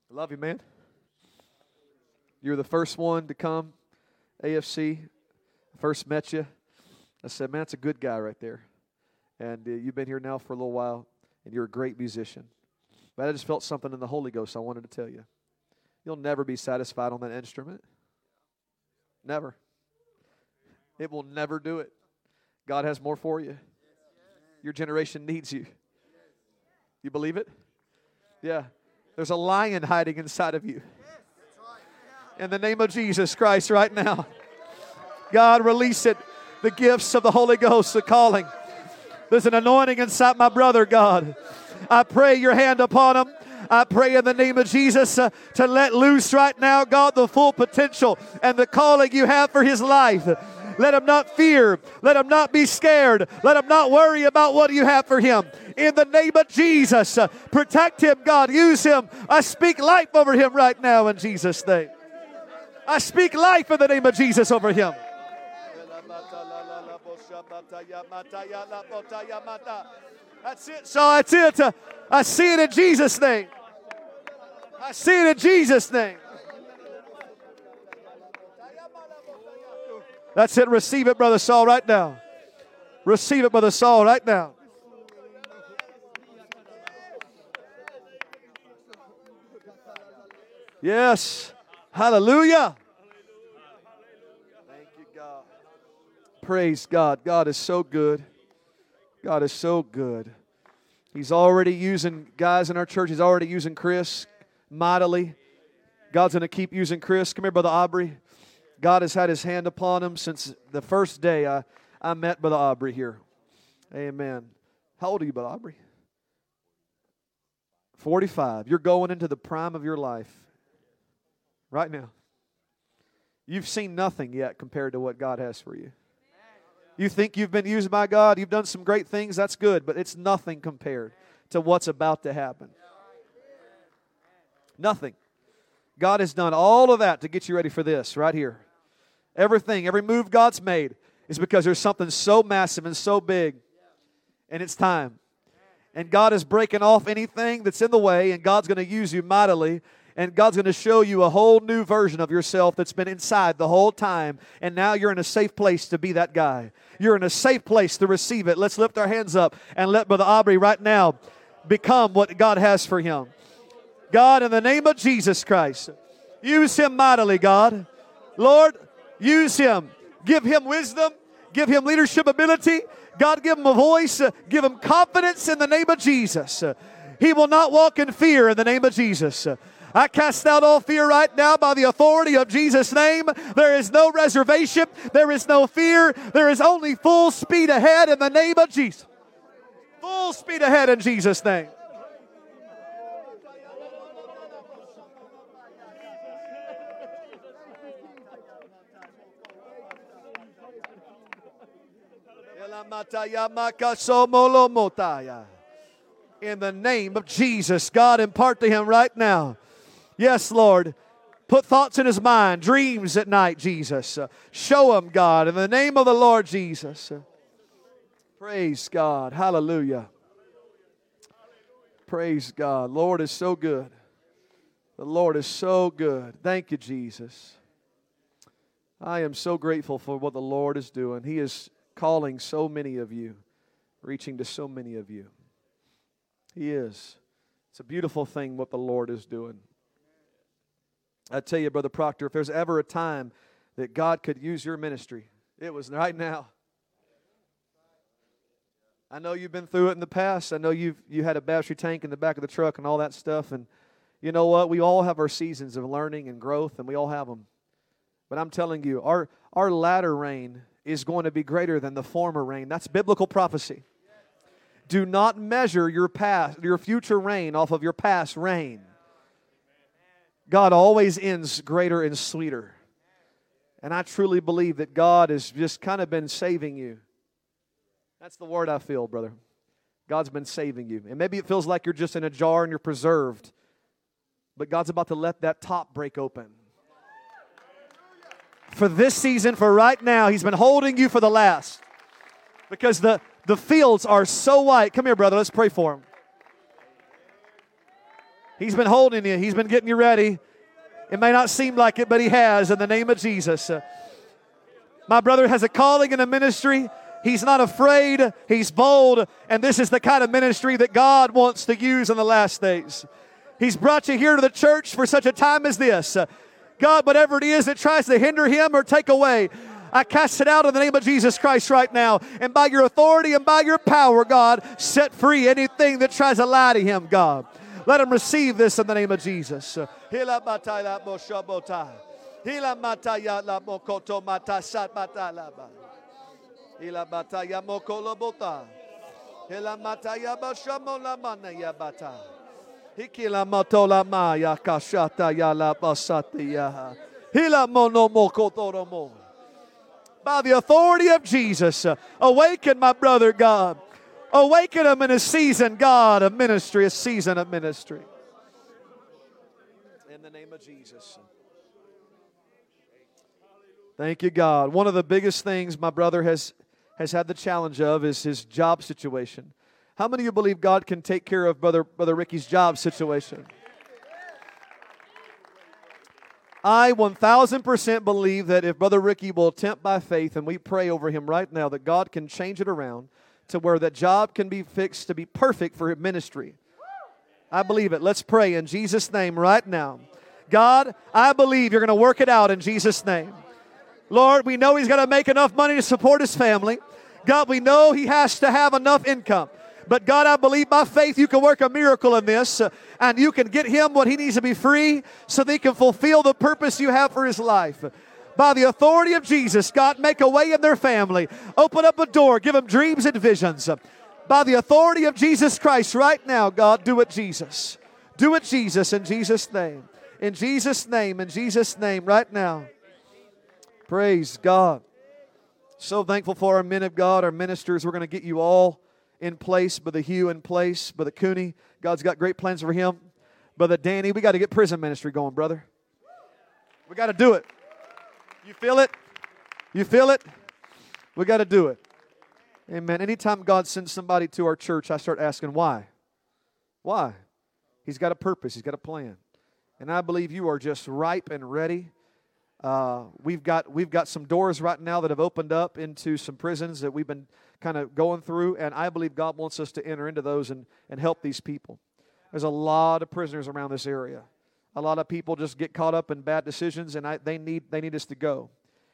I love you, man. You're the first one to come, AFC. First met you. I said, man, that's a good guy right there. And uh, you've been here now for a little while, and you're a great musician. But I just felt something in the Holy Ghost I wanted to tell you. You'll never be satisfied on that instrument. Never. It will never do it. God has more for you. Your generation needs you. You believe it? Yeah. There's a lion hiding inside of you. In the name of Jesus Christ, right now. God, release it. The gifts of the Holy Ghost, the calling. There's an anointing inside my brother, God. I pray your hand upon him. I pray in the name of Jesus uh, to let loose right now, God, the full potential and the calling you have for his life. Let him not fear. Let him not be scared. Let him not worry about what you have for him. In the name of Jesus, uh, protect him, God. Use him. I speak life over him right now in Jesus' name. I speak life in the name of Jesus over him. That's it. So that's it. I see it in Jesus' name. I see it in Jesus' name. That's it. Receive it, Brother Saul, right now. Receive it, Brother Saul, right now. Yes. Hallelujah. Thank you, God. Praise God. God is so good. God is so good. He's already using guys in our church. He's already using Chris mightily. God's going to keep using Chris. Come here, Brother Aubrey. God has had his hand upon him since the first day I, I met Brother Aubrey here. Amen. How old are you, Brother Aubrey? 45. You're going into the prime of your life right now. You've seen nothing yet compared to what God has for you. You think you've been used by God, you've done some great things, that's good, but it's nothing compared to what's about to happen. Nothing. God has done all of that to get you ready for this right here. Everything, every move God's made is because there's something so massive and so big, and it's time. And God is breaking off anything that's in the way, and God's going to use you mightily. And God's going to show you a whole new version of yourself that's been inside the whole time. And now you're in a safe place to be that guy. You're in a safe place to receive it. Let's lift our hands up and let Brother Aubrey right now become what God has for him. God, in the name of Jesus Christ, use him mightily, God. Lord, use him. Give him wisdom. Give him leadership ability. God, give him a voice. Give him confidence in the name of Jesus. He will not walk in fear in the name of Jesus. I cast out all fear right now by the authority of Jesus' name. There is no reservation. There is no fear. There is only full speed ahead in the name of Jesus. Full speed ahead in Jesus' name. In the name of Jesus, God, impart to him right now. Yes, Lord. Put thoughts in his mind, dreams at night, Jesus. Show him, God, in the name of the Lord Jesus. Praise God. Hallelujah. Praise God. Lord is so good. The Lord is so good. Thank you, Jesus. I am so grateful for what the Lord is doing. He is calling so many of you, reaching to so many of you. He is. It's a beautiful thing what the Lord is doing. I tell you, Brother Proctor, if there's ever a time that God could use your ministry, it was right now. I know you've been through it in the past. I know you've you had a battery tank in the back of the truck and all that stuff. And you know what? We all have our seasons of learning and growth, and we all have them. But I'm telling you, our our latter rain is going to be greater than the former rain. That's biblical prophecy. Do not measure your past, your future rain off of your past rain. God always ends greater and sweeter. And I truly believe that God has just kind of been saving you. That's the word I feel, brother. God's been saving you. And maybe it feels like you're just in a jar and you're preserved. But God's about to let that top break open. For this season, for right now, He's been holding you for the last. Because the, the fields are so white. Come here, brother. Let's pray for him. He's been holding you, He's been getting you ready. It may not seem like it, but He has in the name of Jesus. Uh, my brother has a calling in a ministry. He's not afraid, he's bold, and this is the kind of ministry that God wants to use in the last days. He's brought you here to the church for such a time as this. Uh, God, whatever it is that tries to hinder him or take away, I cast it out in the name of Jesus Christ right now. And by your authority and by your power, God, set free anything that tries to lie to him, God. Let him receive this in the name of Jesus. Mataya mokolo bota. Hila mataya bashamo la mana ya bata. Hikila motola maya kashata ya la basati ya. Hila mono mokotoro mo. By the authority of Jesus, awaken my brother God. Awaken him in a season, God, of ministry, a season of ministry. In the name of Jesus. Thank you, God. One of the biggest things my brother has, has had the challenge of is his job situation. How many of you believe God can take care of Brother, Brother Ricky's job situation? I 1000% believe that if Brother Ricky will attempt by faith, and we pray over him right now, that God can change it around to where that job can be fixed to be perfect for his ministry. I believe it. Let's pray in Jesus' name right now. God, I believe you're going to work it out in Jesus' name. Lord, we know he's going to make enough money to support his family. God, we know he has to have enough income. But God, I believe by faith you can work a miracle in this uh, and you can get him what he needs to be free so that he can fulfill the purpose you have for his life. By the authority of Jesus, God, make a way in their family. Open up a door. Give them dreams and visions. By the authority of Jesus Christ, right now, God, do it, Jesus. Do it, Jesus, in Jesus' name. In Jesus' name, in Jesus' name, right now. Praise God. So thankful for our men of God, our ministers. We're going to get you all in place, Brother Hugh in place, Brother Cooney. God's got great plans for him. Brother Danny, we got to get prison ministry going, brother. We got to do it. You feel it? You feel it? We got to do it. Amen. Anytime God sends somebody to our church, I start asking why. Why? He's got a purpose, He's got a plan. And I believe you are just ripe and ready uh, we've got we've got some doors right now that have opened up into some prisons that we've been kind of going through, and I believe God wants us to enter into those and, and help these people. There's a lot of prisoners around this area. A lot of people just get caught up in bad decisions, and I, they need they need us to go.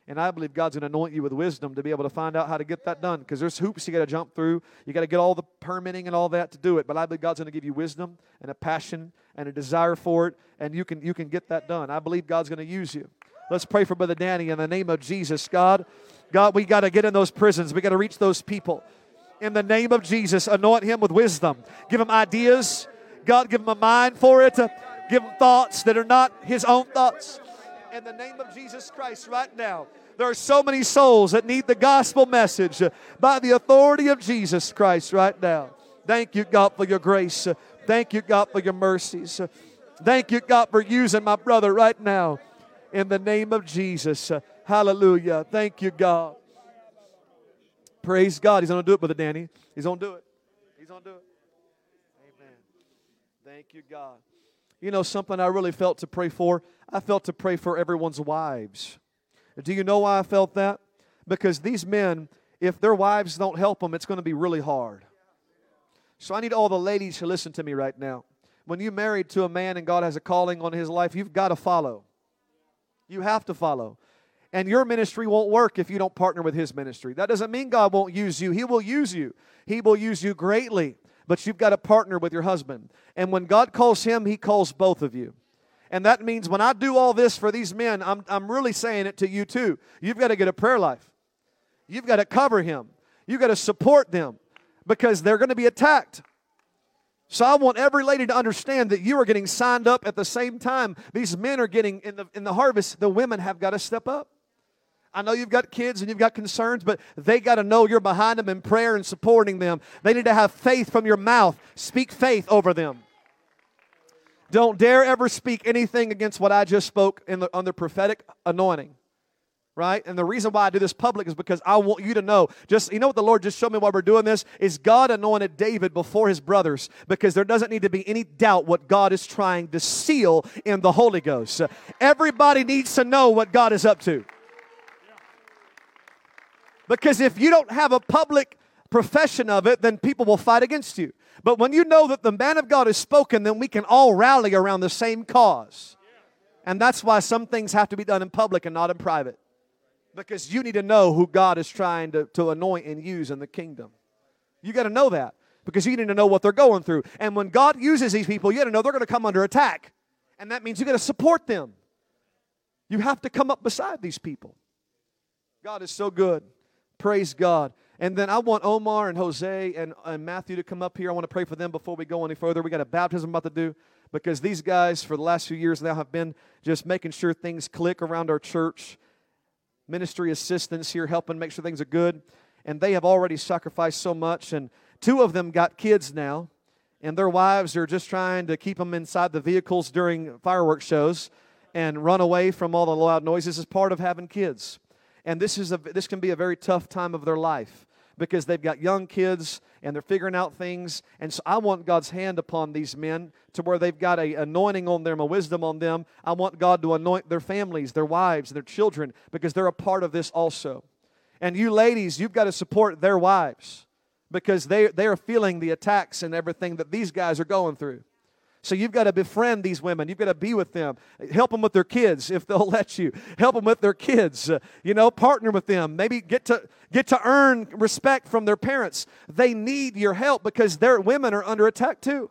And I believe God's going to anoint you with wisdom to be able to find out how to get that done because there's hoops you got to jump through. You got to get all the permitting and all that to do it. But I believe God's going to give you wisdom and a passion and a desire for it, and you can you can get that done. I believe God's going to use you. Let's pray for Brother Danny in the name of Jesus. God, God, we got to get in those prisons. We got to reach those people. In the name of Jesus, anoint him with wisdom. Give him ideas. God, give him a mind for it. Give him thoughts that are not his own thoughts. In the name of Jesus Christ, right now, there are so many souls that need the gospel message by the authority of Jesus Christ right now. Thank you, God, for your grace. Thank you, God, for your mercies. Thank you, God, for using my brother right now in the name of Jesus. Hallelujah. Thank you, God. Praise God. He's going to do it, Brother Danny. He's going to do it. He's going to do it. Amen. Thank you, God. You know, something I really felt to pray for? I felt to pray for everyone's wives. Do you know why I felt that? Because these men, if their wives don't help them, it's going to be really hard. So I need all the ladies to listen to me right now. When you're married to a man and God has a calling on his life, you've got to follow. You have to follow. And your ministry won't work if you don't partner with His ministry. That doesn't mean God won't use you. He will use you, He will use you greatly. But you've got to partner with your husband. And when God calls him, He calls both of you. And that means when I do all this for these men, I'm, I'm really saying it to you too. You've got to get a prayer life. You've got to cover him. You've got to support them because they're going to be attacked. So I want every lady to understand that you are getting signed up at the same time. These men are getting in the in the harvest, the women have got to step up. I know you've got kids and you've got concerns, but they got to know you're behind them in prayer and supporting them. They need to have faith from your mouth. Speak faith over them. Don't dare ever speak anything against what I just spoke in the, on the prophetic anointing. Right? And the reason why I do this public is because I want you to know. Just you know what the Lord just showed me while we're doing this is God anointed David before his brothers because there doesn't need to be any doubt what God is trying to seal in the Holy Ghost. Everybody needs to know what God is up to. Because if you don't have a public profession of it, then people will fight against you. But when you know that the man of God has spoken, then we can all rally around the same cause. And that's why some things have to be done in public and not in private. Because you need to know who God is trying to, to anoint and use in the kingdom. You got to know that because you need to know what they're going through. And when God uses these people, you got to know they're going to come under attack. And that means you got to support them. You have to come up beside these people. God is so good. Praise God. And then I want Omar and Jose and, and Matthew to come up here. I want to pray for them before we go any further. We got a baptism about to do because these guys, for the last few years now, have been just making sure things click around our church. Ministry assistants here helping make sure things are good. And they have already sacrificed so much. And two of them got kids now. And their wives are just trying to keep them inside the vehicles during fireworks shows and run away from all the loud noises as part of having kids. And this, is a, this can be a very tough time of their life because they've got young kids and they're figuring out things. And so I want God's hand upon these men to where they've got a anointing on them, a wisdom on them. I want God to anoint their families, their wives, their children, because they're a part of this also. And you ladies, you've got to support their wives because they, they are feeling the attacks and everything that these guys are going through. So you've got to befriend these women. You've got to be with them. Help them with their kids if they'll [laughs] let you. Help them with their kids. Uh, you know, partner with them. Maybe get to get to earn respect from their parents. They need your help because their women are under attack too.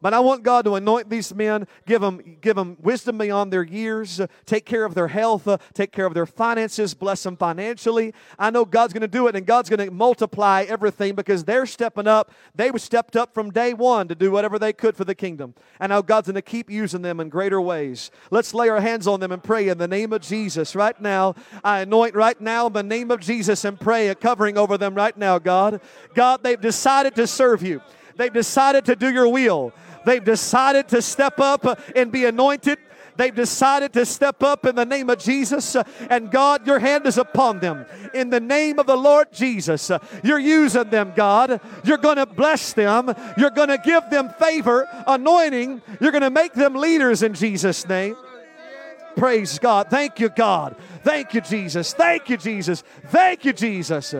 But I want God to anoint these men, give them, give them wisdom beyond their years, take care of their health, uh, take care of their finances, bless them financially. I know God's going to do it and God's going to multiply everything because they're stepping up. They were stepped up from day one to do whatever they could for the kingdom. And now God's going to keep using them in greater ways. Let's lay our hands on them and pray in the name of Jesus right now. I anoint right now in the name of Jesus and pray a covering over them right now, God. God, they've decided to serve you. They've decided to do your will. They've decided to step up and be anointed. They've decided to step up in the name of Jesus. And God, your hand is upon them. In the name of the Lord Jesus, you're using them, God. You're going to bless them. You're going to give them favor, anointing. You're going to make them leaders in Jesus' name. Praise God. Thank you, God. Thank you, Jesus. Thank you, Jesus. Thank you, Jesus.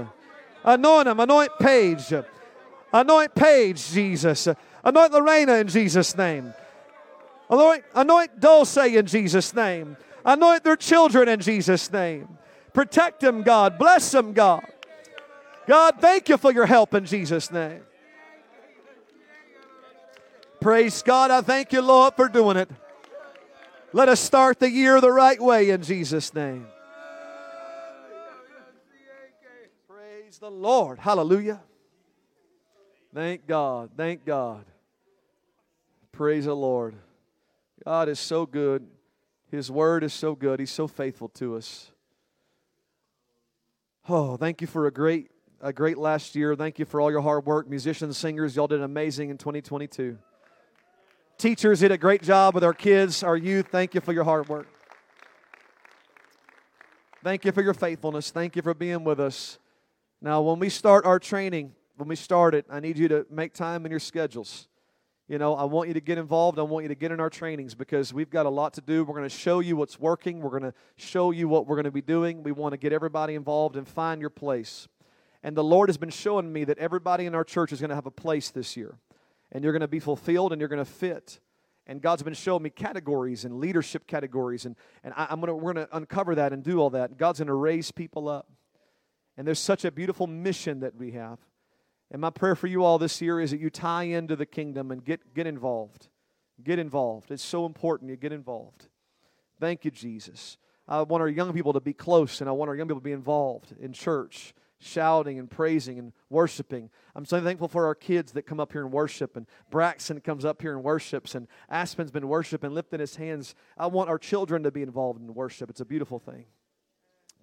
Anoint them. Anoint Paige. Anoint Paige, Jesus. Anoint Lorena in Jesus' name. Anoint, anoint Dulce in Jesus' name. Anoint their children in Jesus' name. Protect them, God. Bless them, God. God, thank you for your help in Jesus' name. Praise God. I thank you, Lord, for doing it. Let us start the year the right way in Jesus' name. Praise the Lord. Hallelujah. Thank God. Thank God. Praise the Lord. God is so good. His word is so good. He's so faithful to us. Oh, thank you for a great a great last year. Thank you for all your hard work. Musicians, singers, y'all did amazing in 2022. Teachers did a great job with our kids, our youth. Thank you for your hard work. Thank you for your faithfulness. Thank you for being with us. Now, when we start our training, when we start it, I need you to make time in your schedules. You know, I want you to get involved. I want you to get in our trainings because we've got a lot to do. We're going to show you what's working. We're going to show you what we're going to be doing. We want to get everybody involved and find your place. And the Lord has been showing me that everybody in our church is going to have a place this year. And you're going to be fulfilled and you're going to fit. And God's been showing me categories and leadership categories. And, and I, am gonna, we're going to uncover that and do all that. God's going to raise people up. And there's such a beautiful mission that we have. And my prayer for you all this year is that you tie into the kingdom and get, get involved. Get involved. It's so important you get involved. Thank you, Jesus. I want our young people to be close, and I want our young people to be involved in church, shouting and praising and worshiping. I'm so thankful for our kids that come up here and worship, and Braxton comes up here and worships, and Aspen's been worshiping, lifting his hands. I want our children to be involved in worship. It's a beautiful thing.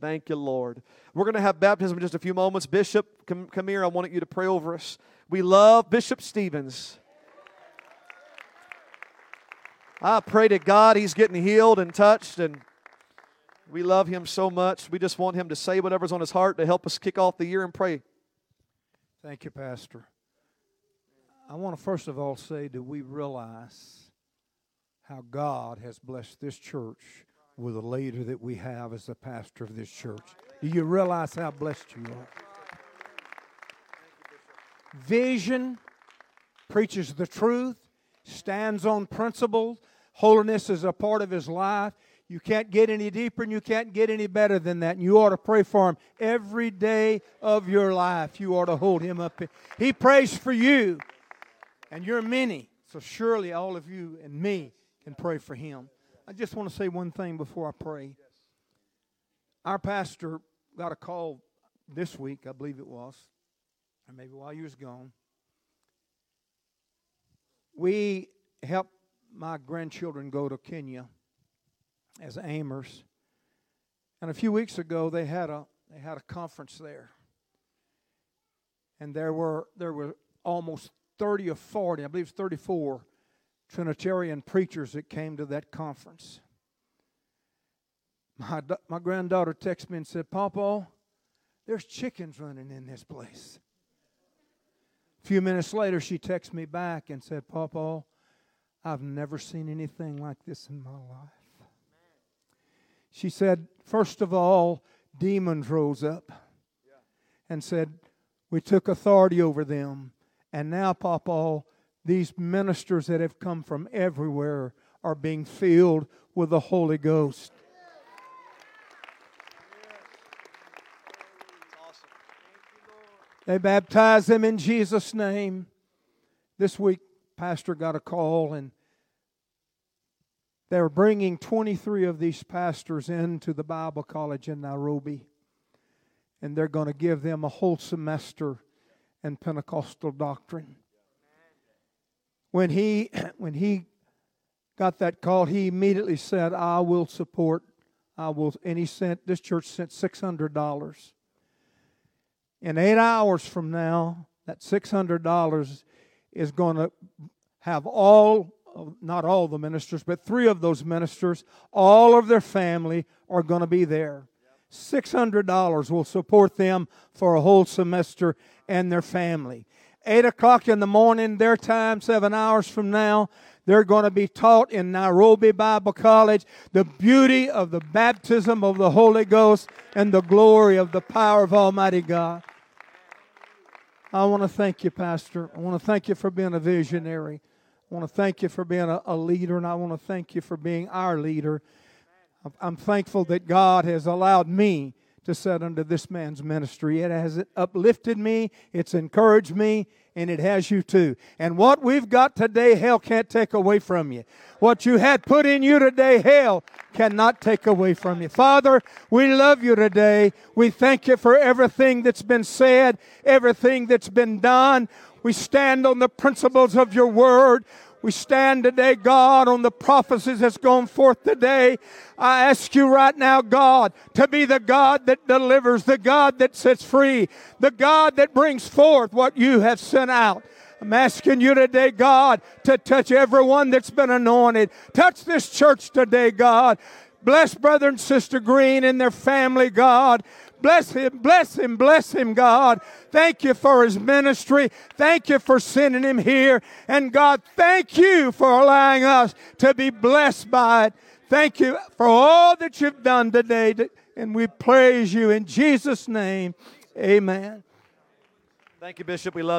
Thank you, Lord. We're going to have baptism in just a few moments. Bishop, come, come here. I wanted you to pray over us. We love Bishop Stevens. I pray to God he's getting healed and touched, and we love him so much. We just want him to say whatever's on his heart to help us kick off the year and pray. Thank you, Pastor. I want to first of all say that we realize how God has blessed this church with a leader that we have as the pastor of this church. Do you realize how blessed you are? Vision, preaches the truth, stands on principles. Holiness is a part of his life. You can't get any deeper and you can't get any better than that. And you ought to pray for him every day of your life. You ought to hold him up. He prays for you, and you're many. So surely all of you and me can pray for him. I just want to say one thing before I pray. Our pastor got a call this week, I believe it was, or maybe while you was gone. We helped my grandchildren go to Kenya as AIMers. And a few weeks ago they had a they had a conference there. And there were there were almost 30 or 40, I believe it's 34 Trinitarian preachers that came to that conference. My, my granddaughter texted me and said, Papa, there's chickens running in this place. A few minutes later, she texted me back and said, Papa, I've never seen anything like this in my life. She said, first of all, demons rose up and said, We took authority over them. And now, Papa, these ministers that have come from everywhere are being filled with the Holy Ghost. They baptize them in Jesus' name. This week, Pastor got a call, and they're bringing 23 of these pastors into the Bible College in Nairobi. And they're going to give them a whole semester in Pentecostal doctrine when he [clears throat] when he got that call, he immediately said, "I will support. I will." And he sent this church sent six hundred dollars. In eight hours from now, that six hundred dollars is going to have all not all the ministers, but three of those ministers, all of their family are going to be there. $600 will support them for a whole semester and their family. 8 o'clock in the morning, their time, seven hours from now, they're going to be taught in Nairobi Bible College the beauty of the baptism of the Holy Ghost and the glory of the power of Almighty God. I want to thank you, Pastor. I want to thank you for being a visionary. I want to thank you for being a, a leader, and I want to thank you for being our leader. I'm thankful that God has allowed me to sit under this man's ministry. It has uplifted me, it's encouraged me, and it has you too. And what we've got today, hell can't take away from you. What you had put in you today, hell cannot take away from you. Father, we love you today. We thank you for everything that's been said, everything that's been done. We stand on the principles of your word. We stand today, God, on the prophecies that's gone forth today. I ask you right now, God, to be the God that delivers, the God that sets free, the God that brings forth what you have sent out. I'm asking you today, God, to touch everyone that's been anointed. Touch this church today, God. Bless brother and sister Green and their family, God. Bless him, bless him, bless him, God. Thank you for his ministry. Thank you for sending him here. And God, thank you for allowing us to be blessed by it. Thank you for all that you've done today. And we praise you in Jesus' name. Amen. Thank you, Bishop. We love you.